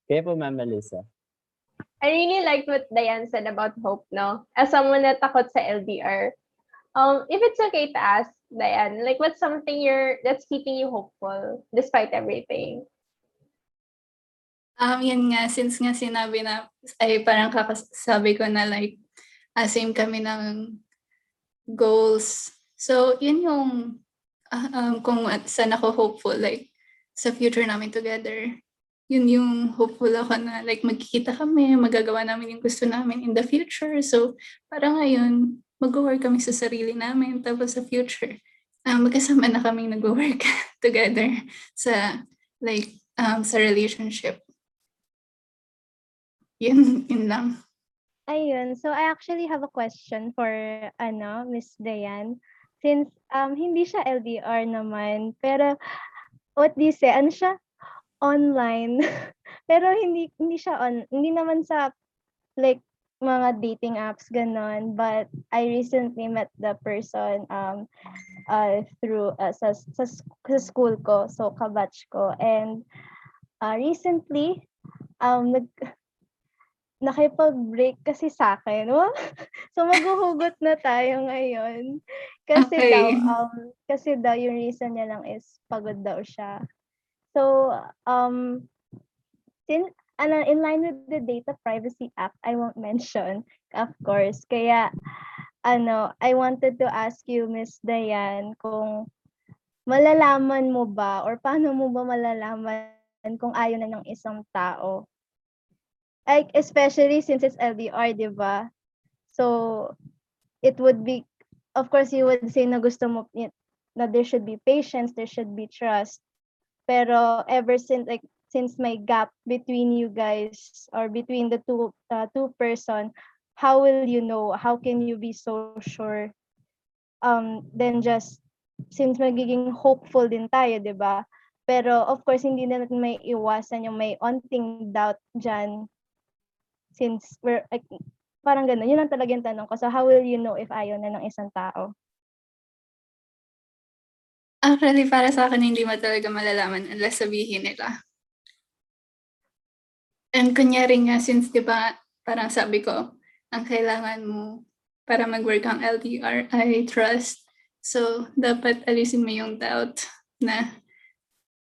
S4: Kaya po, Ma'am Melissa.
S1: I really liked what Diane said about hope, no? As someone na takot sa LDR, um, if it's okay to ask, Diane, like what's something you're that's keeping you hopeful despite everything?
S5: Um, yun nga, since nga sinabi na, ay parang kakasabi ko na like, ah, same kami ng goals. So, yun yung, ah, um, kung at- saan ako hopeful, like, sa future namin together. Yun yung hopeful ako na, like, magkikita kami, magagawa namin yung gusto namin in the future. So, parang ngayon, mag-work kami sa sarili namin. Tapos sa future, ah, magkasama na kaming nag-work together sa, like, um, sa relationship. Yun, yun lang.
S2: Ayun, so I actually have a question for ano, Miss Dayan. Since um hindi siya LDR naman, pero what do you say? Ano siya? Online. pero hindi hindi siya on, hindi naman sa like mga dating apps ganon, but I recently met the person um uh, through uh, sa, sa sa school ko, so kabatch ko and uh, recently um nag nakipag-break kasi sa akin. Wow. so maghuhugot na tayo ngayon. Kasi daw
S5: Okay.
S2: um kasi daw yung reason niya lang is pagod daw siya. So um sin ano, in line with the Data Privacy Act, I won't mention, of course. Kaya ano, I wanted to ask you, Miss Diane, kung malalaman mo ba or paano mo ba malalaman kung ayaw na ng isang tao? Like, especially since it's LDR, di ba? So, it would be, of course, you would say na gusto mo, na there should be patience, there should be trust. Pero ever since, like, since may gap between you guys or between the two uh, two person, how will you know? How can you be so sure? Um, then just since magiging hopeful din tayo, 'di ba? Pero of course hindi na natin may iwasan yung may onting doubt diyan since we're like parang ganun. Yun ang talaga yung tanong ko. So how will you know if ayaw na ng isang tao?
S5: Actually, para sa akin, hindi mo talaga malalaman unless sabihin nila. And kunyari nga, since di ba, parang sabi ko, ang kailangan mo para mag-work ang LDR ay trust. So, dapat alisin mo yung doubt na,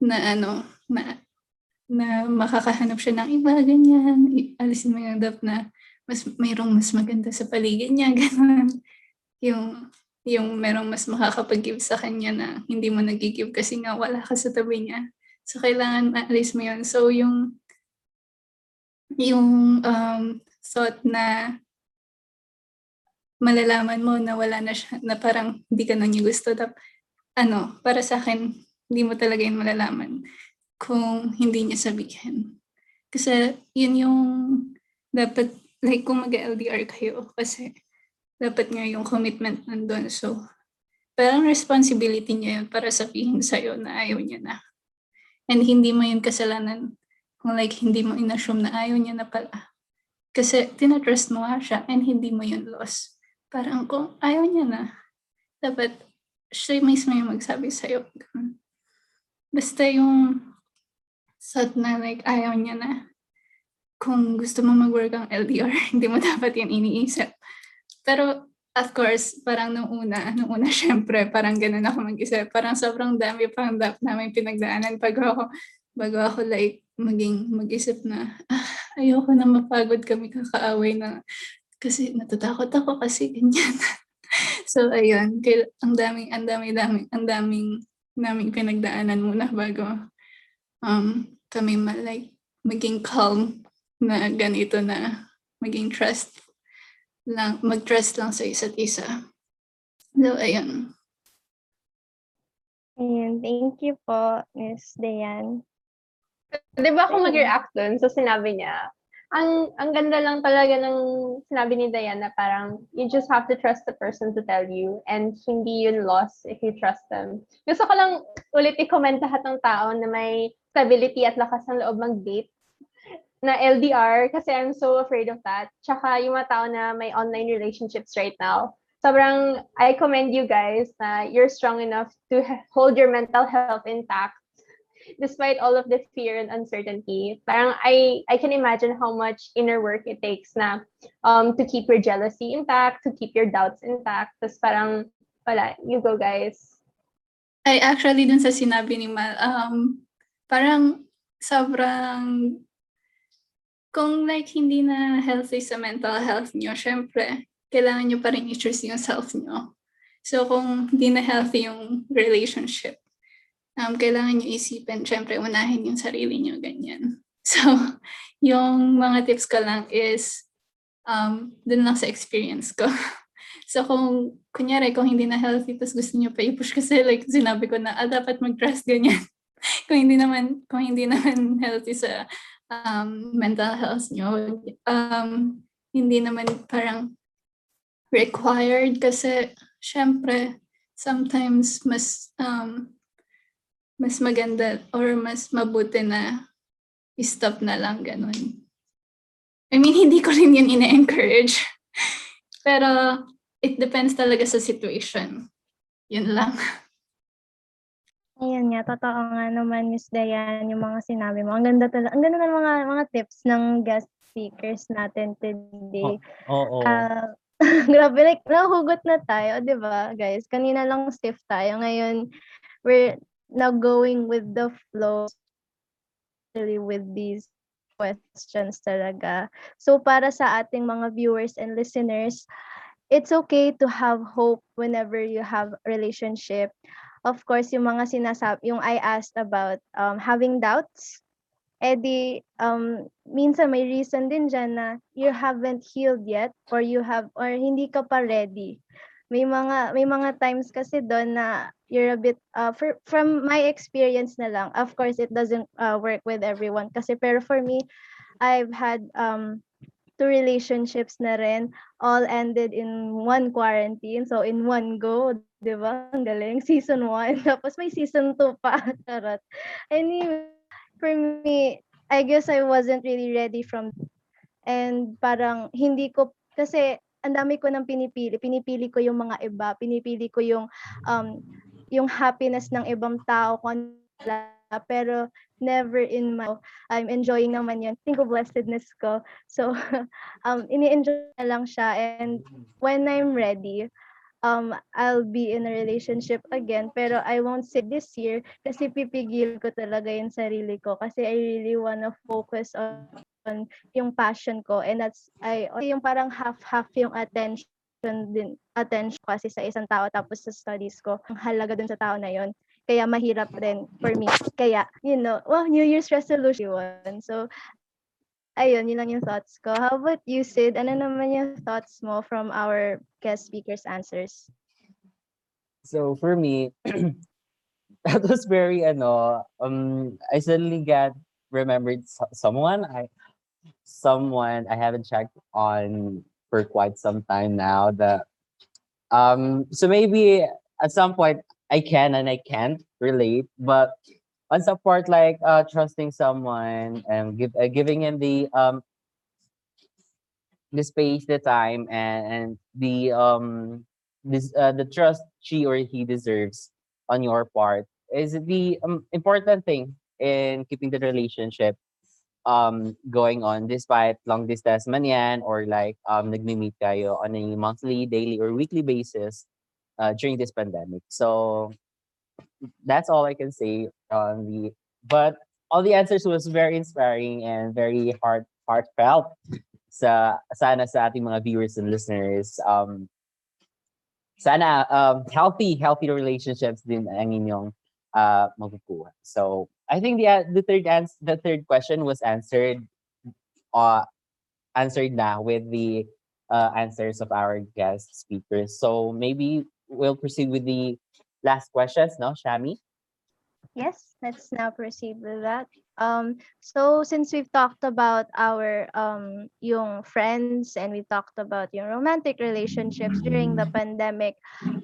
S5: na ano, na, na makakahanap siya ng iba, ganyan. Alisin mo yung doubt na mas mayroong mas maganda sa paligid niya, ganun. Yung, yung merong mas makakapag-give sa kanya na hindi mo nag-give kasi nga wala ka sa tabi niya. So, kailangan maalis mo yun. So, yung yung um, thought na malalaman mo na wala na siya, na parang hindi ka na gusto. Tap, ano, para sa akin, hindi mo talaga yun malalaman kung hindi niya sabihin. Kasi yun yung dapat, like kung mag-LDR kayo, kasi dapat nga yung commitment nandun. So, parang responsibility niya yun para sabihin sa'yo na ayaw niya na. And hindi mo yun kasalanan kung like hindi mo inassume na ayaw niya na pala. Kasi tinatrust mo nga siya and hindi mo yun loss. Parang kung ayaw niya na, dapat siya mismo yung magsabi sa'yo. Basta yung thought na like ayaw niya na, kung gusto mo mag-work ang LDR, hindi mo dapat yan iniisip. Pero of course, parang nung una, nung una syempre, parang ganun ako mag-isip. Parang sobrang dami pang dap namin pinagdaanan pag ako, bago ako like maging mag-isip na, ah, ayoko na mapagod kami kakaaway na kasi natatakot ako kasi ganyan. so ayun, kail- ang daming, ang daming, daming, ang daming naming pinagdaanan muna bago um, kami ma- like maging calm na ganito na maging trust lang, mag-trust lang sa isa't isa. So, ayun.
S2: Ayun, thank you po, Miss Dayan.
S1: Di ba ako mag-react dun sa sinabi niya? ang ang ganda lang talaga ng sinabi ni Diana parang you just have to trust the person to tell you and hindi yun loss if you trust them. Gusto ko lang ulit i-comment lahat ng tao na may stability at lakas ng loob mag-date na LDR kasi I'm so afraid of that. Tsaka yung mga tao na may online relationships right now. Sobrang I commend you guys na you're strong enough to hold your mental health intact despite all of the fear and uncertainty. Parang I I can imagine how much inner work it takes na um to keep your jealousy intact, to keep your doubts intact. Tapos parang wala, you go guys.
S5: Ay, actually, dun sa sinabi ni Mal, um, parang sobrang, kung like hindi na healthy sa mental health nyo, syempre, kailangan nyo pa rin i-choose yung self nyo. So, kung hindi na healthy yung relationship, um, kailangan nyo isipin, syempre, unahin yung sarili nyo, ganyan. So, yung mga tips ko lang is, um, dun lang sa experience ko. So kung, kunyari, kung hindi na healthy, tapos gusto niyo pa i-push kasi like sinabi ko na, ah, dapat mag-trust ganyan. kung hindi naman, kung hindi naman healthy sa um, mental health niyo, um, hindi naman parang required kasi syempre, sometimes mas, um, mas maganda or mas mabuti na i-stop na lang ganun. I mean, hindi ko rin yun ina-encourage. Pero, it depends talaga sa situation. Yun lang.
S2: Ayan nga, totoo nga naman, Miss Dayan, yung mga sinabi mo. Ang ganda talaga, ang ganda ng mga mga tips ng guest speakers natin today.
S4: Oo.
S2: Ah, grabe, like, nahugot na tayo, di ba, guys? Kanina lang stiff tayo. Ngayon, we're now going with the flow really with these questions talaga. So, para sa ating mga viewers and listeners, it's okay to have hope whenever you have relationship. Of course, yung mga sinasab, yung I asked about um, having doubts, eh um, minsan may reason din dyan na you haven't healed yet or you have, or hindi ka pa ready. May mga, may mga times kasi doon na you're a bit, uh, for, from my experience na lang, of course, it doesn't uh, work with everyone. Kasi, pero for me, I've had um, two relationships na rin, all ended in one quarantine, so in one go, di ba? Ang galing, season 1, tapos may season 2 pa, charot. Anyway, for me, I guess I wasn't really ready from and parang hindi ko kasi ang dami ko nang pinipili. Pinipili ko yung mga iba, pinipili ko yung um yung happiness ng ibang tao kung ano pero never in my I'm enjoying naman yun. Think of blessedness ko. So um ini-enjoy na lang siya and when I'm ready um I'll be in a relationship again pero I won't say this year kasi pipigil ko talaga yung sarili ko kasi I really wanna focus on yung passion ko and that's I yung parang half-half yung attention din attention kasi sa isang tao tapos sa studies ko ang halaga dun sa tao na yon kaya mahirap rin for me. Kaya you know well New Year's resolution. So ayun yun lang yung thoughts ko. How about you Sid? Ano naman yung thoughts mo from our guest speakers answers?
S4: So for me, that was very ano, um I suddenly got remembered someone I someone I haven't checked on for quite some time now that um so maybe at some point I can and I can't relate but on some part like uh trusting someone and give uh, giving him the um the space the time and and the um this uh, the trust she or he deserves on your part is the um, important thing in keeping the relationship um going on despite long distance man yan or like um nagme-meet kayo on a monthly, daily or weekly basis uh, during this pandemic. So that's all I can say on the but all the answers was very inspiring and very heart heartfelt sa sana sa ating mga viewers and listeners um sana um, healthy healthy relationships din ang inyong uh, makukuha. So I think the the third ans- the third question was answered uh answered na with the uh, answers of our guest speakers. So maybe we'll proceed with the last questions, no, Shami?
S2: Yes let's now proceed with that. Um, so since we've talked about our um yung friends and we talked about yung romantic relationships during the pandemic,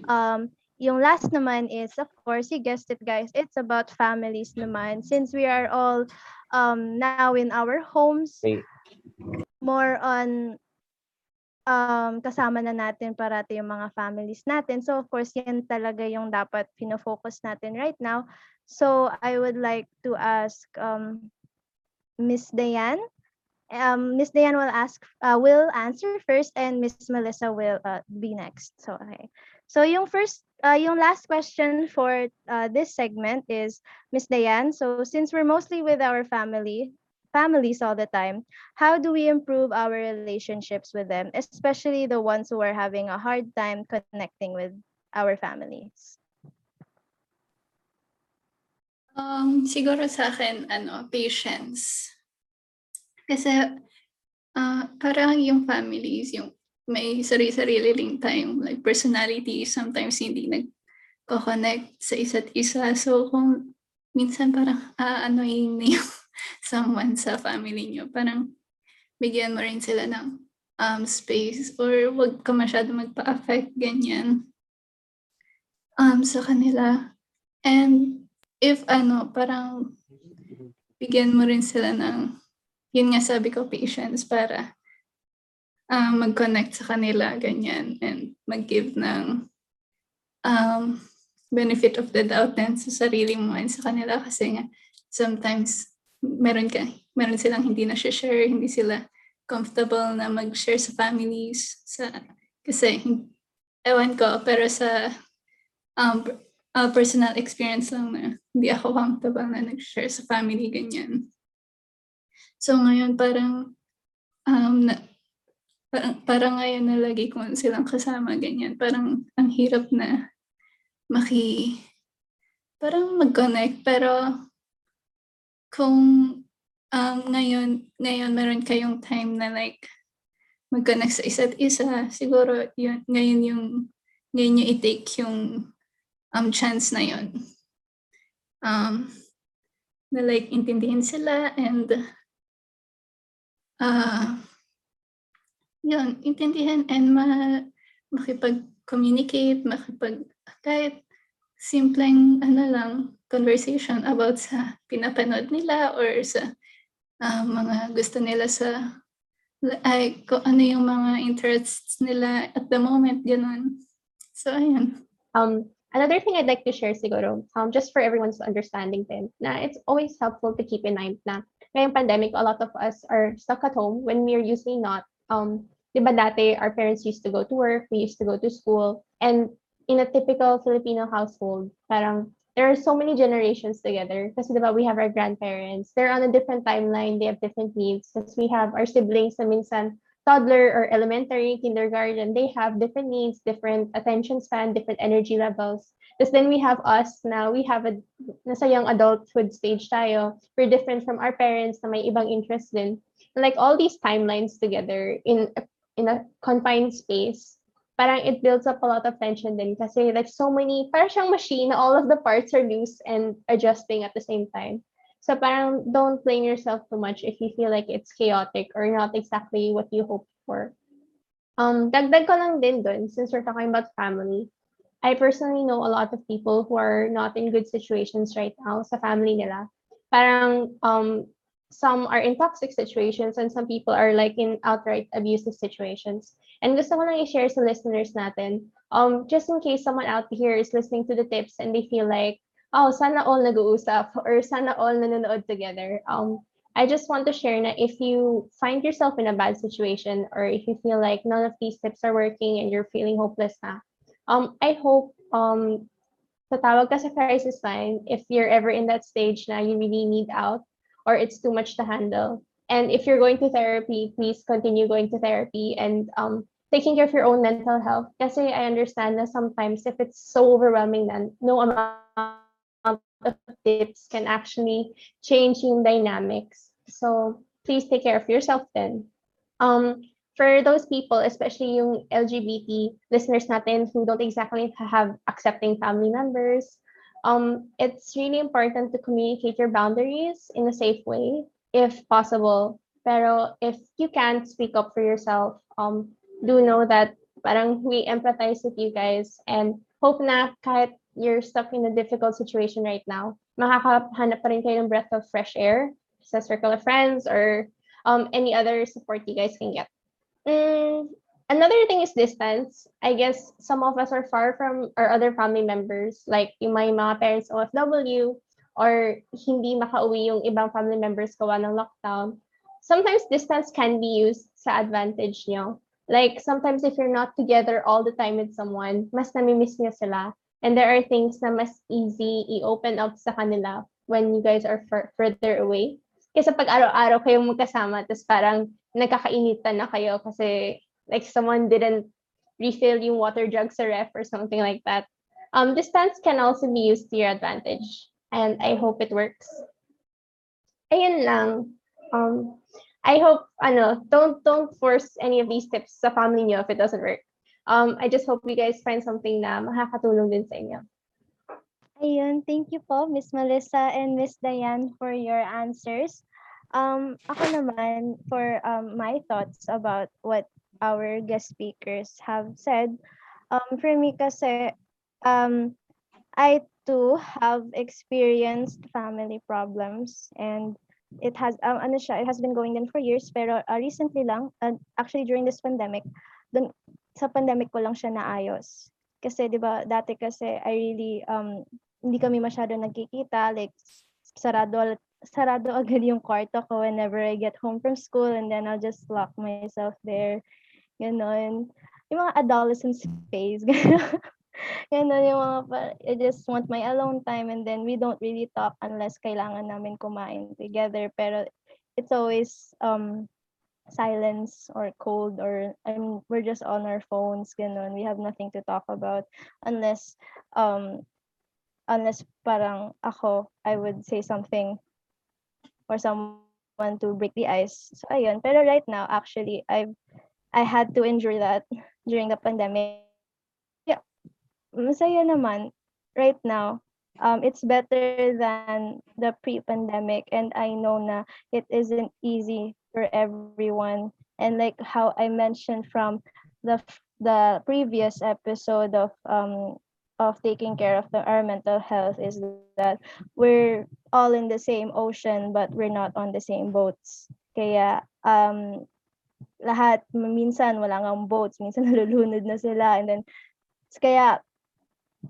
S2: um, yung last naman is of course you guessed it guys, it's about families naman. Since we are all um now in our homes more on um, kasama na natin parati yung mga families natin. So, of course, yan talaga yung dapat pino-focus natin right now. So, I would like to ask um, Miss Dayan. Um, Miss Dayan will ask, uh, will answer first and Miss Melissa will uh, be next. So, okay. So, yung first, uh, yung last question for uh, this segment is Miss Dayan. So, since we're mostly with our family, families all the time, how do we improve our relationships with them, especially the ones who are having a hard time connecting with our families?
S5: Um, siguro sa akin, ano, patience. Kasi, ah, parang yung families, yung may sarili-sarili ring tayong like personality, sometimes hindi nag-connect sa isa't isa. So, kung minsan parang aanoyin na yung someone sa family nyo, parang bigyan mo rin sila ng um, space or wag ka masyado magpa-affect, ganyan um, sa kanila. And if ano, parang bigyan mo rin sila ng, yun nga sabi ko, patience para ah, mag-connect sa kanila, ganyan, and mag-give ng um, benefit of the doubt din sa sarili mo and sa kanila kasi nga sometimes meron ka, meron silang hindi na share, hindi sila comfortable na mag-share sa families sa kasi ewan ko pero sa um, uh, personal experience lang na hindi ako comfortable na nag-share sa family ganyan. So ngayon parang um, na, parang, parang ngayon na lagi ko silang kasama ganyan. Parang ang hirap na maki parang mag-connect pero kung um, ngayon ngayon meron kayong time na like mag-connect sa isa't isa siguro yun ngayon yung ngayon yung i-take yung um, chance na yun. Um, na like intindihin sila and ah yun, intindihan and ma makipag-communicate, makipag kahit simpleng ano lang conversation about sa pinapanood nila or sa ah, mga gusto nila sa ay kung ano yung mga interests nila at the moment ganun. So ayun.
S1: Um, another thing I'd like to share siguro, um, just for everyone's understanding din, na it's always helpful to keep in mind na ngayong pandemic, a lot of us are stuck at home when we're usually not. Um, di ba dati, our parents used to go to work, we used to go to school, and in a typical Filipino household, parang there are so many generations together. Because we have our grandparents, they're on a different timeline, they have different needs. Because we have our siblings na minsan toddler or elementary, kindergarten, they have different needs, different attention span, different energy levels. Because then we have us now, we have a, nasa young adulthood stage tayo. We're different from our parents na may ibang interest din. Like all these timelines together in in a confined space, parang it builds up a lot of tension din kasi like so many, parang siyang machine all of the parts are loose and adjusting at the same time. So parang don't blame yourself too much if you feel like it's chaotic or not exactly what you hoped for. Um, dagdag ko lang din dun, since we're talking about family, I personally know a lot of people who are not in good situations right now sa family nila. Parang um, some are in toxic situations and some people are like in outright abusive situations. And gusto ko lang i-share sa listeners natin, um, just in case someone out here is listening to the tips and they feel like, oh, sana all nag-uusap or sana all nanonood together. Um, I just want to share na if you find yourself in a bad situation or if you feel like none of these tips are working and you're feeling hopeless na, um, I hope um, tatawag ka sa crisis line if you're ever in that stage na you really need out or it's too much to handle. And if you're going to therapy, please continue going to therapy and um, taking care of your own mental health. Kasi I understand that sometimes if it's so overwhelming, then no amount of tips can actually change yung dynamics. So please take care of yourself then. Um, for those people, especially yung LGBT listeners natin who don't exactly have accepting family members, um, it's really important to communicate your boundaries in a safe way, if possible. Pero if you can't speak up for yourself, um, do know that parang we empathize with you guys and hope na kahit you're stuck in a difficult situation right now, makakahanap pa rin kayo ng breath of fresh air sa circle of friends or um, any other support you guys can get. Mm, another thing is distance. I guess some of us are far from our other family members, like yung may mga parents OFW or hindi makauwi yung ibang family members gawa ng lockdown. Sometimes distance can be used sa advantage nyo. Like sometimes if you're not together all the time with someone, mas namimiss niyo sila. And there are things na mas easy i-open up sa kanila when you guys are fur- further away. Kasi pag araw-araw kayong magkasama, tapos parang nagkakainitan na kayo kasi like someone didn't refill yung water jug sa ref or something like that. Um, distance can also be used to your advantage. And I hope it works. Ayun lang. Um, I hope, ano, don't don't force any of these tips sa family niyo if it doesn't work. Um, I just hope you guys find something na makakatulong din sa inyo.
S2: Ayun, thank you po, Miss Melissa and Miss Diane for your answers. Um, ako naman, for um, my thoughts about what our guest speakers have said, um, for me kasi, um, I too have experienced family problems and it has, um, ano siya, it has been going on for years, pero uh, recently lang, uh, actually during this pandemic, dun, sa pandemic ko lang siya naayos. Kasi 'di ba dati kasi I really um hindi kami masyado nagkikita like sarado sarado agad yung kwarto ko whenever I get home from school and then I'll just lock myself there. Ganon. Yung mga adolescent phase. Ganon. Ganon yung mga pa- I just want my alone time and then we don't really talk unless kailangan namin kumain together. Pero it's always um silence or cold or I we're just on our phones ganon we have nothing to talk about unless um unless parang ako I would say something or someone to break the ice. So ayun. Pero right now actually I've I had to endure that during the pandemic masaya naman right now. Um it's better than the pre-pandemic and I know na it isn't easy for everyone. And like how I mentioned from the the previous episode of um of taking care of the, our mental health is that we're all in the same ocean but we're not on the same boats. Kaya um lahat minsan wala ngang boats minsan nalulunod na sila and then kaya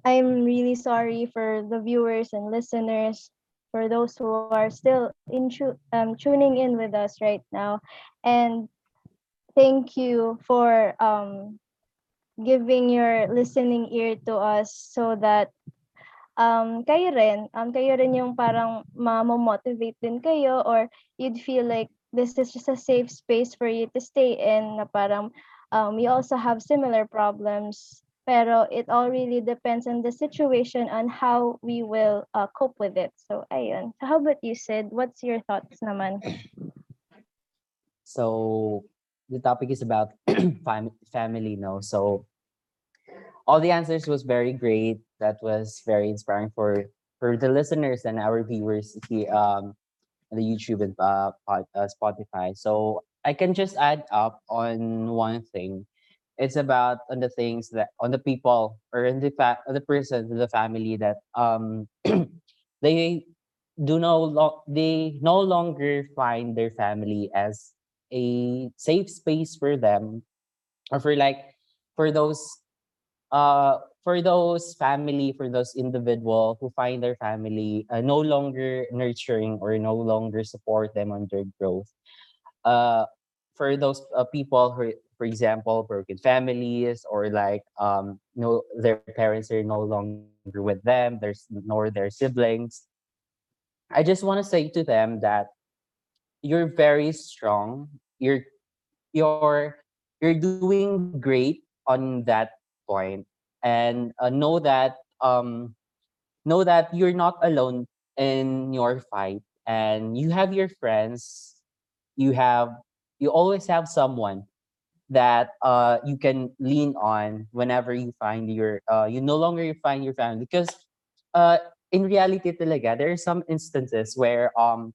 S2: I'm really sorry for the viewers and listeners for those who are still in um, tuning in with us right now. And thank you for um, giving your listening ear to us so that um, kayo rin, um, kayo rin yung parang ma-motivate din kayo or you'd feel like this is just a safe space for you to stay in na parang um, we also have similar problems pero it all really depends on the situation and how we will uh, cope with it. So, ayun. So, how about you, Sid? What's your thoughts naman?
S4: So the topic is about fam- family, no? So all the answers was very great. That was very inspiring for for the listeners and our viewers here um on the YouTube and uh, pod, uh, Spotify. So I can just add up on one thing. It's about on the things that on the people or in the fa- the person, the family that um they do no lo- they no longer find their family as a safe space for them or for like for those uh for those family for those individual who find their family uh, no longer nurturing or no longer support them on their growth. Uh for those uh, people who for example broken families or like um no their parents are no longer with them there's nor their siblings. I just want to say to them that you're very strong. You're you're you're doing great on that point. And uh, know that um know that you're not alone in your fight. And you have your friends. You have you always have someone that uh you can lean on whenever you find your uh you no longer you find your family. Because uh in reality talaga, there are some instances where um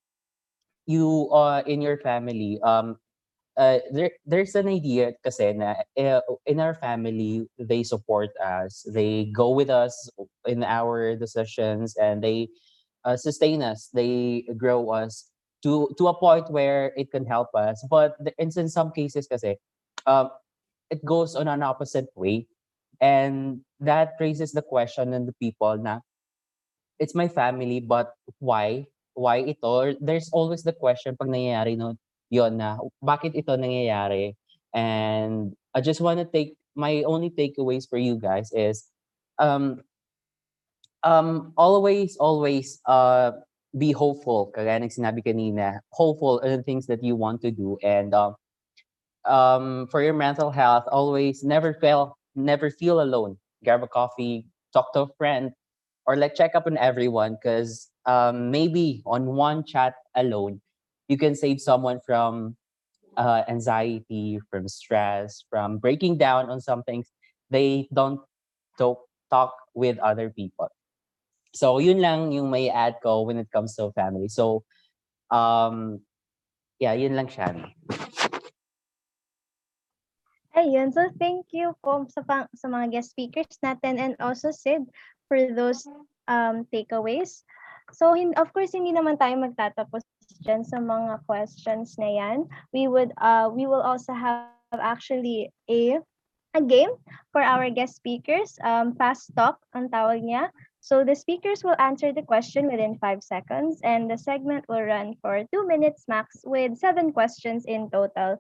S4: you uh in your family um uh, there there's an idea kasi na uh, in our family they support us. They go with us in our decisions and they uh, sustain us. They grow us to to a point where it can help us. But in in some cases kasi um it goes on an opposite way. And that raises the question in the people na it's my family but why? Why ito? There's always the question pag nangyayari no yon na bakit ito nangyayari? And I just want to take my only takeaways for you guys is um um always always uh be hopeful. Kagaya ng sinabi kanina hopeful in the things that you want to do and um um for your mental health always never feel never feel alone grab a coffee talk to a friend or like check up on everyone because um maybe on one chat alone you can save someone from uh, anxiety, from stress, from breaking down on some things they don't talk, talk with other people. So yun lang yung may add ko when it comes to family. So um yeah, yun lang siya.
S2: Ayun, so thank you po sa, pang, sa mga guest speakers natin and also Sid for those um, takeaways. So of course hindi naman tayo magtatapos dyan sa mga questions na yan. We would uh we will also have actually a a game for our guest speakers. Um fast talk ang tawag niya. So the speakers will answer the question within five seconds and the segment will run for two minutes max with seven questions in total.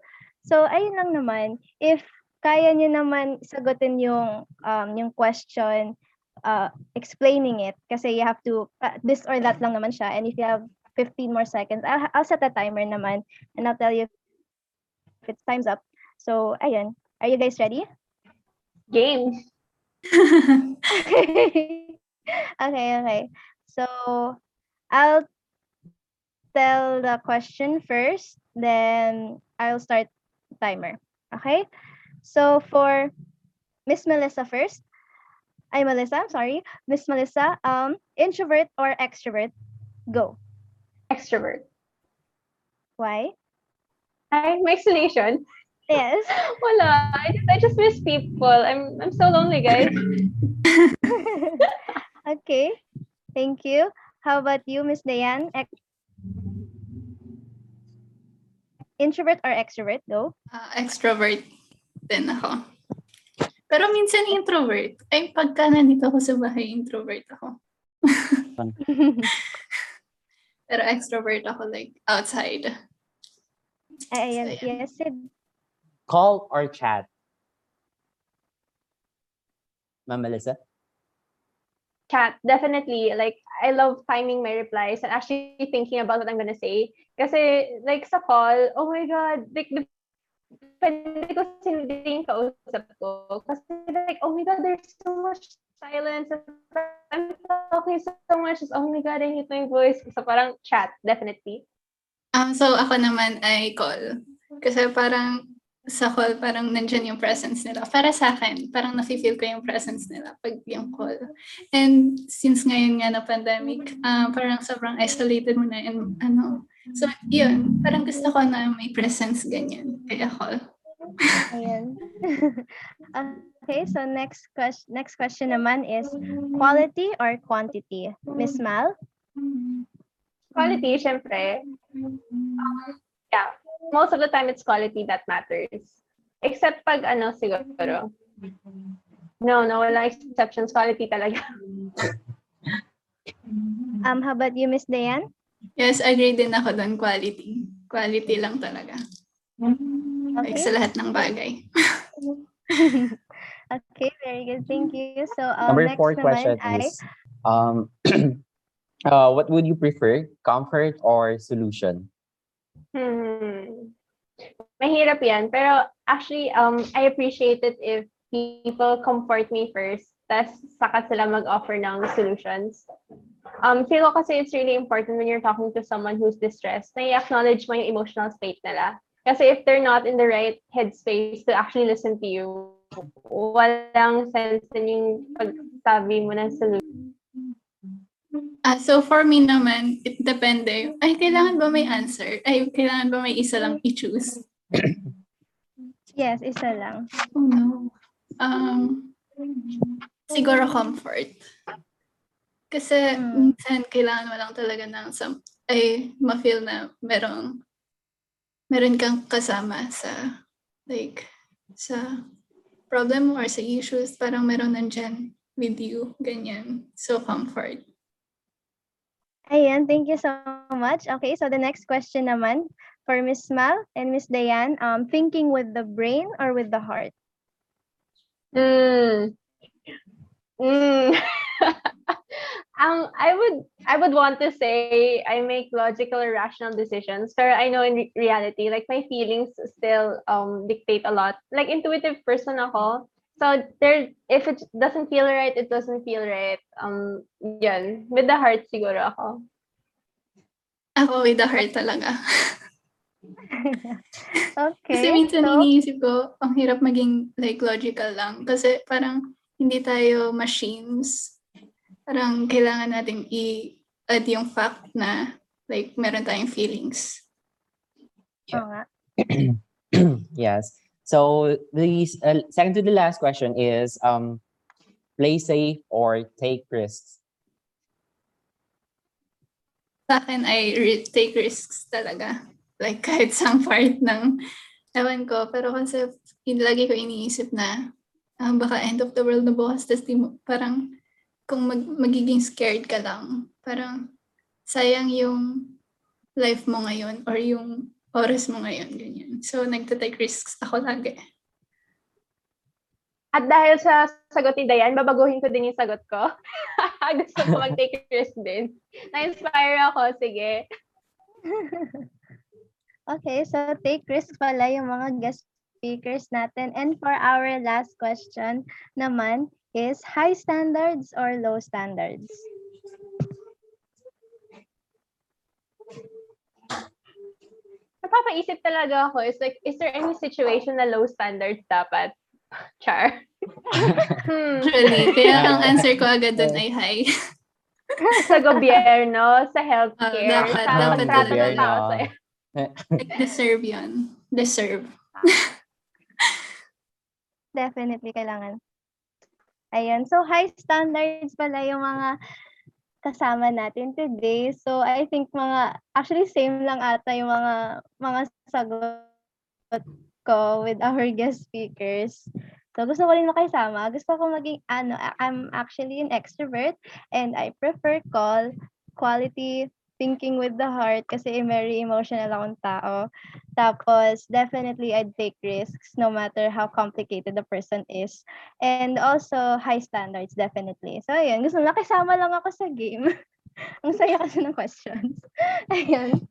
S2: So ayun lang naman, if kaya niyo naman sagutin yung um yung question uh, explaining it kasi you have to uh, this or that lang naman siya and if you have 15 more seconds I'll, I'll set a timer naman and I'll tell you if it's time's up. So ayun. Are you guys ready?
S1: Game.
S2: okay okay. So I'll tell the question first then I'll start timer okay so for Miss Melissa first Ay, Melissa, I'm sorry. Miss Melissa, um, introvert or extrovert? Go.
S1: Extrovert.
S2: Why?
S1: Hi, my explanation.
S2: Yes.
S1: Wala. I just, I just miss people. I'm, I'm so lonely, guys.
S2: okay. Thank you. How about you, Miss Dayan? Ex- introvert or extrovert? Go.
S5: Ah, extrovert din ako. Pero minsan introvert. Ay, pagka nandito ako sa bahay, introvert ako. Pero extrovert ako like outside.
S2: Ay, ayan.
S5: So, yeah.
S2: Yes, Sid.
S4: Call or chat? Ma'am Melissa?
S1: Chat, definitely. Like, I love timing my replies and actually thinking about what I'm gonna say. Kasi, like, sa call, oh my God, like, the pwede ko sinding kausap ko. Kasi like, oh my God, there's so much silence. I'm talking so much. Oh my God, I hate my voice. So parang chat, definitely.
S5: Um, so ako naman ay call. Kasi parang sa call, parang nandyan yung presence nila. Para sa akin, parang nafe-feel ko yung presence nila pag yung call. And since ngayon nga na pandemic, ah, parang sobrang isolated mo na and ano. So, yun. Parang gusto ko na may presence ganyan. Kaya call.
S2: Ayan. okay, so next question next question naman is quality or quantity? Miss Mal?
S1: Quality, syempre. Um, yeah, most of the time it's quality that matters. Except pag ano siguro. No, no, wala exceptions. Quality talaga.
S2: Um, how about you, Miss Dayan?
S5: Yes, agree din ako doon. Quality. Quality lang talaga. Like
S2: Okay.
S5: sa lahat ng bagay.
S2: okay, very good. Thank you. So, uh,
S4: Number
S2: next
S4: four question
S2: ay,
S4: is, um, uh, what would you prefer, comfort or solution?
S1: Hmm. Mahirap yan. Pero actually, um, I appreciate it if people comfort me first, tas saka sila mag-offer ng solutions. Um, feel ko kasi it's really important when you're talking to someone who's distressed na i-acknowledge mo yung emotional state nila. Kasi if they're not in the right headspace to actually listen to you, walang sense din yung pagsabi mo ng solution.
S5: Ah, so for me naman, it depende. Ay, kailangan ba may answer? Ay, kailangan ba may isa lang i-choose?
S2: Yes, isa lang.
S5: Oh no. Um, siguro comfort. Kasi
S2: Mm.
S5: minsan kailangan mo lang talaga ng some, ay ma-feel na merong meron kang kasama sa like sa problem mo or sa issues, parang meron nandyan with you, ganyan. So comfort.
S2: Ayan, thank you so much. Okay, so the next question naman for Miss Mal and Miss Dayan, um, thinking with the brain or with the heart?
S1: Mm. Mm. um, I would I would want to say I make logical or rational decisions, but I know in re- reality, like my feelings still um dictate a lot. Like intuitive person ako. So there, if it doesn't feel right, it doesn't feel right. Um, yun. With the heart siguro ako.
S5: Ako with the heart talaga.
S2: Okay.
S5: Kasi minsan
S2: so,
S5: iniisip ko, ang hirap maging like logical lang. Kasi parang hindi tayo machines. Parang kailangan natin i-add yung fact na like meron tayong feelings.
S2: oo nga.
S4: yes. So the uh, second to the last question is um, play safe or take risks.
S5: Sa akin, re- take risks talaga. Like kahit sa part ng ewan ko. Pero kasi lagi ko iniisip na ah, baka end of the world na bukas. Tapos parang kung mag, magiging scared ka lang, parang sayang yung life mo ngayon or yung oras mo ngayon, ganyan. So, nagtatake risks ako lagi.
S1: At dahil sa sagot ni Dayan, babaguhin ko din yung sagot ko. Gusto ko mag-take risk din. Na-inspire ako, sige.
S2: Okay, so take risks pala yung mga guest speakers natin. And for our last question naman is high standards or low standards?
S1: Napapaisip talaga ako, is like, is there any situation na low standards dapat? Char. hmm.
S5: Actually, kaya ang answer ko agad dun ay hi.
S1: Sa gobyerno, sa healthcare,
S5: dapat-
S1: sa
S4: dapat
S1: pagtrato ng
S4: gobyerno.
S1: tao sa
S5: like, deserve yun. Deserve.
S2: Definitely kailangan. Ayun. So, high standards pala yung mga kasama natin today. So, I think mga, actually same lang ata yung mga, mga sagot ko with our guest speakers. So, gusto ko rin makisama. Gusto ko maging, ano, I'm actually an extrovert and I prefer call quality thinking with the heart kasi very emotional akong tao. Tapos, definitely, I'd take risks no matter how complicated the person is. And also, high standards, definitely. So, ayun. Gusto nakisama lang ako sa game. Ang saya kasi ng questions. ayun.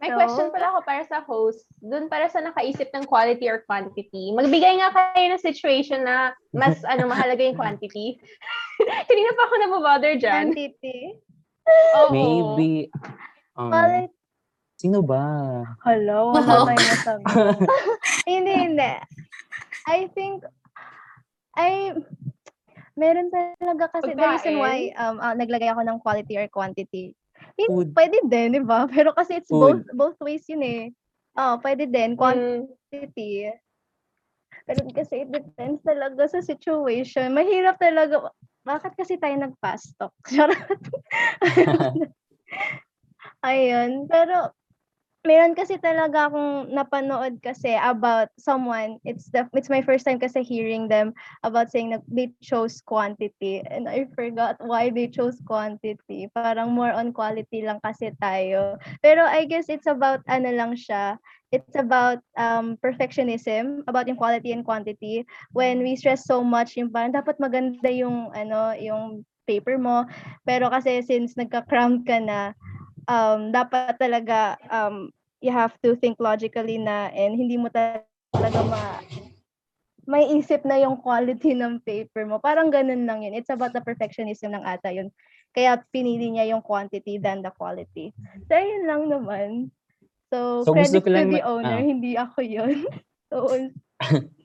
S1: May
S2: So-
S1: question pala ako para sa host. Doon para sa nakaisip ng quality or quantity. Magbigay nga kayo ng situation na mas ano mahalaga yung quantity. Kanina pa ako nabobother dyan.
S2: Quantity.
S1: Oo.
S4: Maybe. Um, sino ba?
S2: Hello, wala
S5: Wow.
S2: tayong masagot. hindi, hindi. I think, I, meron talaga kasi, the reason why um, ah, naglagay ako ng quality or quantity. Hindi,
S4: Food.
S2: pwede din, di ba? Pero kasi it's
S4: Food.
S2: both both ways yun eh. Oh, pwede din,
S1: Mm,
S2: quantity. Pero kasi it depends talaga sa situation. Mahirap talaga. Bakit kasi tayo nag-fast talk? Ayun. Pero, meron kasi talaga akong napanood kasi about someone. It's the it's my first time kasi hearing them about saying that they chose quantity. And I forgot why they chose quantity. Parang more on quality lang kasi tayo. Pero I guess it's about ano lang siya. It's about um, perfectionism, about yung quality and quantity. When we stress so much, yung parang dapat maganda yung ano, yung paper mo. Pero kasi since nagka-cram ka na, um, dapat talaga um, you have to think logically na and hindi mo talaga ma may isip na yung quality ng paper mo. Parang ganun lang yun. It's about the perfectionism ng ata yun. Kaya pinili niya yung quantity than the quality. So, yun lang naman. So,
S4: So,
S2: credit to
S4: lang
S2: the owner,
S4: ah.
S2: hindi ako yun. so,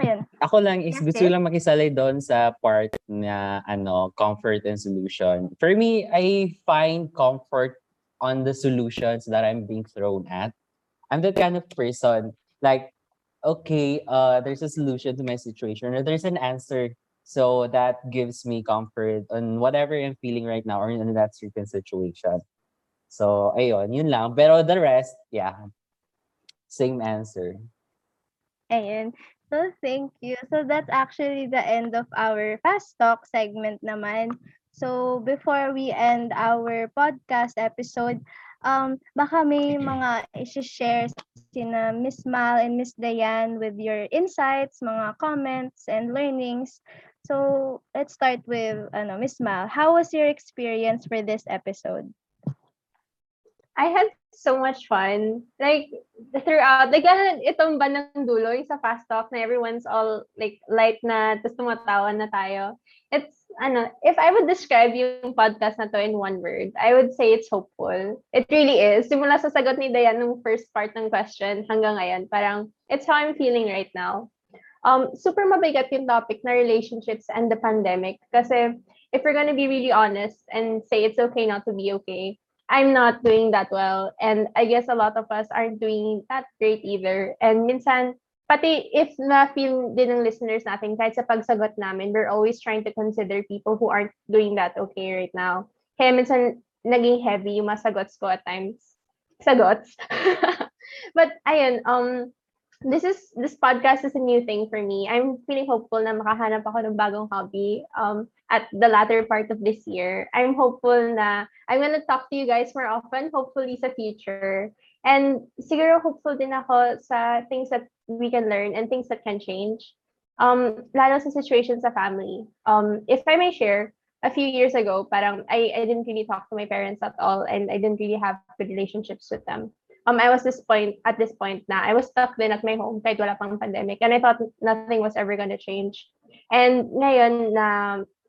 S2: Ayun.
S4: Ako lang is gusto lang makisalay doon sa part na ano, comfort and solution. For me, I find comfort on the solutions that I'm being thrown at. I'm the kind of person like, okay, uh, there's a solution to my situation or there's an answer. So that gives me comfort on whatever I'm feeling right now or in that certain situation. So, ayun, yun lang. Pero the rest, yeah, same answer.
S2: Ayun. So, thank you. So, that's actually the end of our fast talk segment naman. So, before we end our podcast episode, um, baka may mga isi-share sina Miss Mal and Miss Diane with your insights, mga comments, and learnings. So, let's start with ano, Miss Mal. How was your experience for this episode?
S1: I had so much fun. Like, throughout, like, ganun, itong bandang dulo, yung sa fast talk na everyone's all, like, light na, tapos tumatawa na tayo. It's, ano, if I would describe yung podcast na to in one word, I would say it's hopeful. It really is. Simula sa sagot ni Dayan nung first part ng question hanggang ngayon, parang, it's how I'm feeling right now. Um, super mabigat yung topic na relationships and the pandemic. Kasi, if we're gonna be really honest and say it's okay not to be okay, I'm not doing that well. And I guess a lot of us aren't doing that great either. And minsan, pati if na-feel din ng listeners natin, kahit sa pagsagot namin, we're always trying to consider people who aren't doing that okay right now. Kaya minsan, naging heavy yung mga ko at times. Sagots. But ayun, um, this is this podcast is a new thing for me. I'm feeling hopeful na makahanap ako ng bagong hobby um at the latter part of this year. I'm hopeful na I'm gonna talk to you guys more often, hopefully sa future. And siguro hopeful din ako sa things that we can learn and things that can change. Um, lalo sa situations sa family. Um, if I may share, a few years ago, parang I, I didn't really talk to my parents at all and I didn't really have good relationships with them. Um, I was this point at this point na I was stuck din at my home kahit wala pang pandemic and I thought nothing was ever gonna change. And ngayon na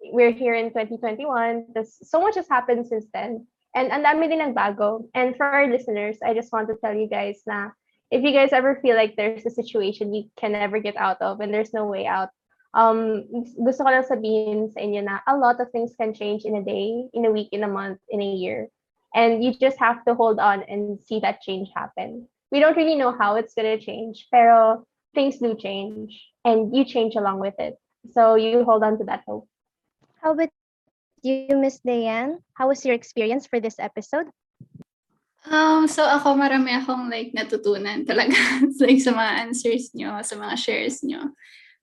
S1: we're here in 2021, there's so much has happened since then. And ang dami din nagbago. And for our listeners, I just want to tell you guys na if you guys ever feel like there's a situation you can never get out of and there's no way out, um, gusto ko lang sabihin sa inyo na a lot of things can change in a day, in a week, in a month, in a year. And you just have to hold on and see that change happen. We don't really know how it's going to change, pero things do change and you change along with it. So you hold on to that hope.
S2: How about you, Miss Diane? How was your experience for this episode?
S5: Um, so ako marami akong like natutunan talaga like sa mga answers nyo, sa mga shares nyo.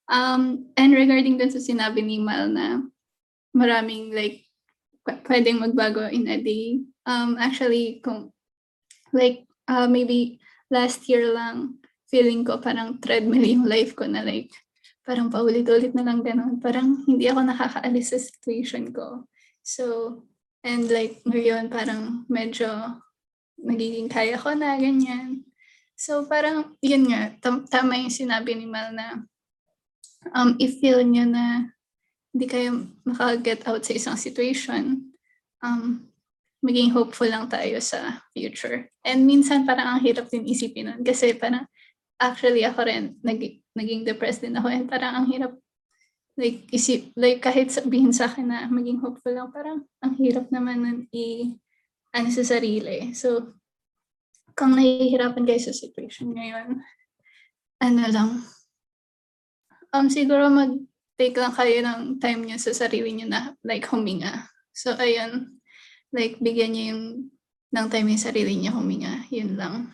S5: Um, and regarding dun sa sinabi ni Mal na maraming like p- pwedeng magbago in a day. Um, actually, kung like uh, maybe last year lang feeling ko parang treadmill yung life ko na like parang paulit-ulit na lang ganun. Parang hindi ako nakakaalis sa situation ko. So, and like ngayon parang medyo nagiging kaya ko na, ganyan. So parang, yun nga, tam- tama yung sinabi ni Mal na um, if feel nyo na hindi kayo makaget out sa isang situation, um, maging hopeful lang tayo sa future. And minsan parang ang hirap din isipin nun kasi parang actually ako rin, nag, naging depressed din ako and parang ang hirap like isip, like kahit sabihin sa akin na maging hopeful lang, parang ang hirap naman nun i, ano sa sarili. So, kung nahihirapan kayo sa situation ngayon, ano lang, um, siguro mag-take lang kayo ng time niyo sa sarili niyo na like huminga. So, ayun, like bigyan niyo yung ng time yung sarili niyo huminga. Yun lang.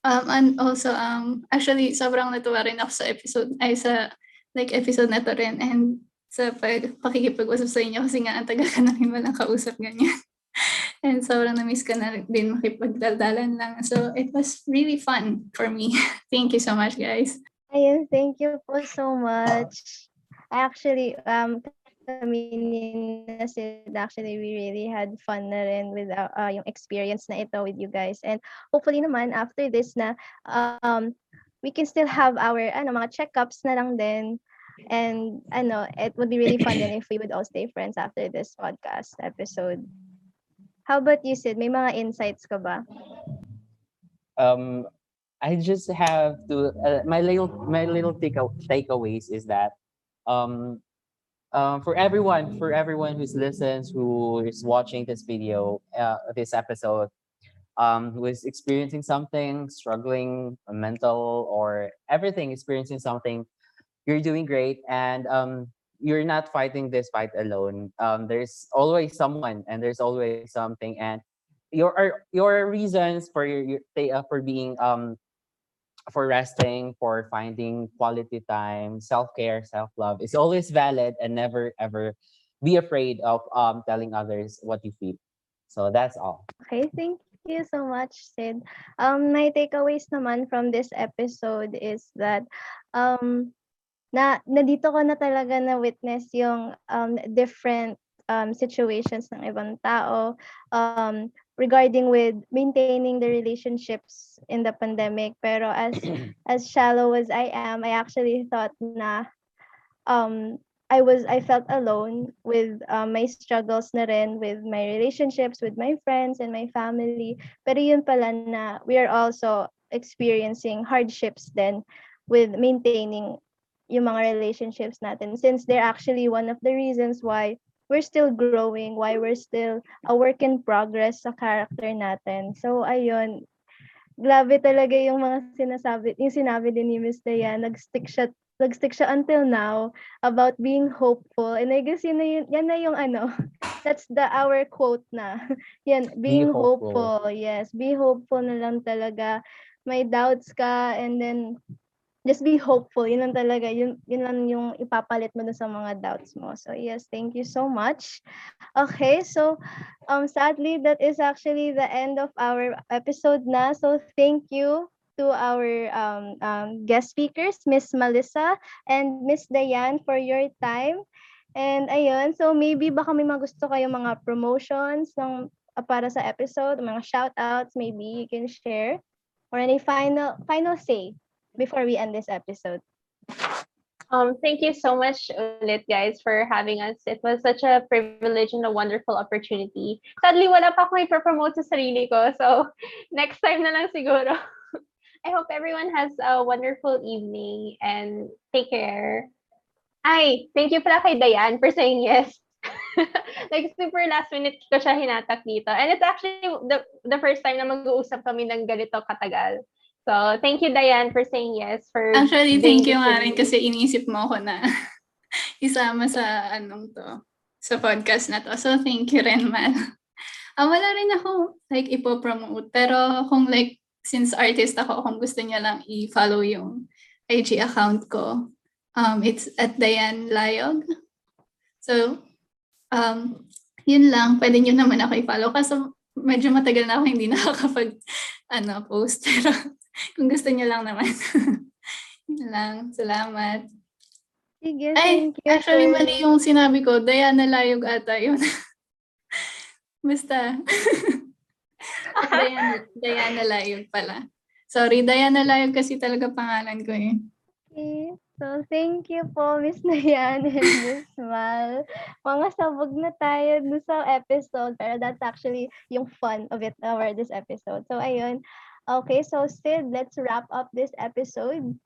S5: Um, and also, um, actually, sobrang natuwa rin ako sa episode, ay sa, like, episode na to rin. And sa pag, pakikipag-usap sa inyo kasi nga ang tagal ka namin walang kausap ganyan. And sobrang na-miss ka na din makipagdaldalan lang. So, it was really fun for me. Thank you so much, guys.
S2: Ayun, thank you po so much. I actually, um, ni Sid, actually, we really had fun na rin with uh, uh, yung experience na ito with you guys. And hopefully naman, after this na, um, we can still have our, ano, mga checkups na lang din. And, ano, it would be really fun then if we would all stay friends after this podcast episode. How about you, Sid? May mga insights ka ba?
S4: um I just have to uh, my little my little take takeaways is that um um for everyone for everyone who's listens who is watching this video uh, this episode um who is experiencing something struggling mental or everything experiencing something you're doing great. And um you're not fighting this fight alone. Um there's always someone and there's always something. And your your reasons for your, your uh, for being um for resting for finding quality time self-care self-love is always valid and never ever be afraid of um telling others what you feel. So that's all.
S2: Okay, thank you so much, Sid. Um, my takeaways naman from this episode is that um, na, na dito ko na talaga na witness yung um, different um, situations ng ibang tao. Um, regarding with maintaining the relationships in the pandemic. Pero as as shallow as I am, I actually thought na um, I was I felt alone with um, my struggles na rin with my relationships with my friends and my family. Pero yun pala na we are also experiencing hardships then with maintaining yung mga relationships natin since they're actually one of the reasons why we're still growing, why we're still a work in progress sa character natin. So ayun, grabe talaga yung mga sinasabi, yung sinabi din ni Miss Dayan, nag-stick siya nag-stick siya until now about being hopeful. And I guess yun na yun, yan na yung ano, that's the our quote na. Yan, being
S4: hopeful.
S2: hopeful. Yes, be hopeful na lang talaga. May doubts ka and then just be hopeful. Yun lang talaga. Yun, yun lang yung ipapalit mo dun sa mga doubts mo. So yes, thank you so much. Okay, so um sadly that is actually the end of our episode na. So thank you to our um, um, guest speakers, Miss Melissa and Miss Diane for your time. And ayun, so maybe baka may mga gusto kayo mga promotions ng uh, para sa episode, mga shout-outs, maybe you can share or any final final say before we end this episode.
S1: Um, thank you so much ulit guys for having us. It was such a privilege and a wonderful opportunity. Sadly, wala pa akong ipropromote sa sarili ko. So, next time na lang siguro. I hope everyone has a wonderful evening and take care. Ay, thank you pala kay Diane for saying yes. like super last minute ko siya hinatak dito. And it's actually the the first time na mag-uusap kami ng ganito katagal. So, thank you Diane for saying yes for
S5: Actually, thank you nga rin kasi inisip mo ako na isama sa anong to, sa podcast na to. So, thank you rin, man. Ah, wala rin ako like ipopromote. Pero kung like, since artist ako, kung gusto niya lang i-follow yung IG account ko, um, it's at Diane Layog. So, um, yun lang. Pwede niyo naman ako i-follow. Kaso medyo matagal na ako hindi nakakapag ano, post. Pero kung gusto niyo lang naman. yun lang. Salamat.
S2: Sige,
S5: Ay,
S2: thank you.
S5: actually,
S2: for-
S5: mali yung sinabi ko. Diana Layog ata yun. Basta. Diana, Diana Layog pala. Sorry, Diana Layog kasi talaga pangalan ko eh.
S2: Okay. So, thank you po, Miss Nayan and Miss Mal. Mga sabog na tayo sa episode, pero that's actually yung fun of it, over this episode. So, ayun. Okay, so Sid, let's wrap up this episode.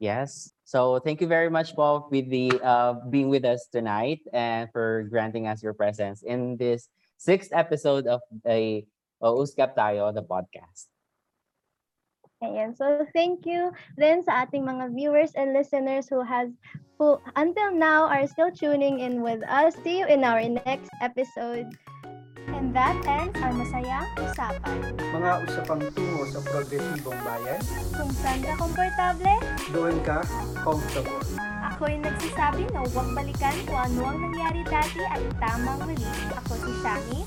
S4: Yes. So thank you very much, Paul, with the uh, being with us tonight and for granting us your presence in this sixth episode of the uh, Uskap Tayo, the podcast.
S2: Ayan. So, thank you then sa ating mga viewers and listeners who has who until now are still tuning in with us. See you in our next episode. And that ends our masayang usapan.
S3: Mga usapang tungo sa progresibong bayan,
S2: Kung saan ka komportable,
S3: doon ka comfortable.
S2: ako'y nagsasabi na huwag balikan kung ano ang nangyari dati at tamang mali. Ako si Shani.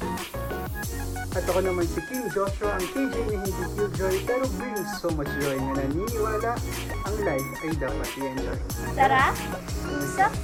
S3: At ako naman si King Joshua, ang KJ na hindi killjoy pero brings so much joy na naniniwala ang life ay dapat i-enjoy.
S2: Tara, usap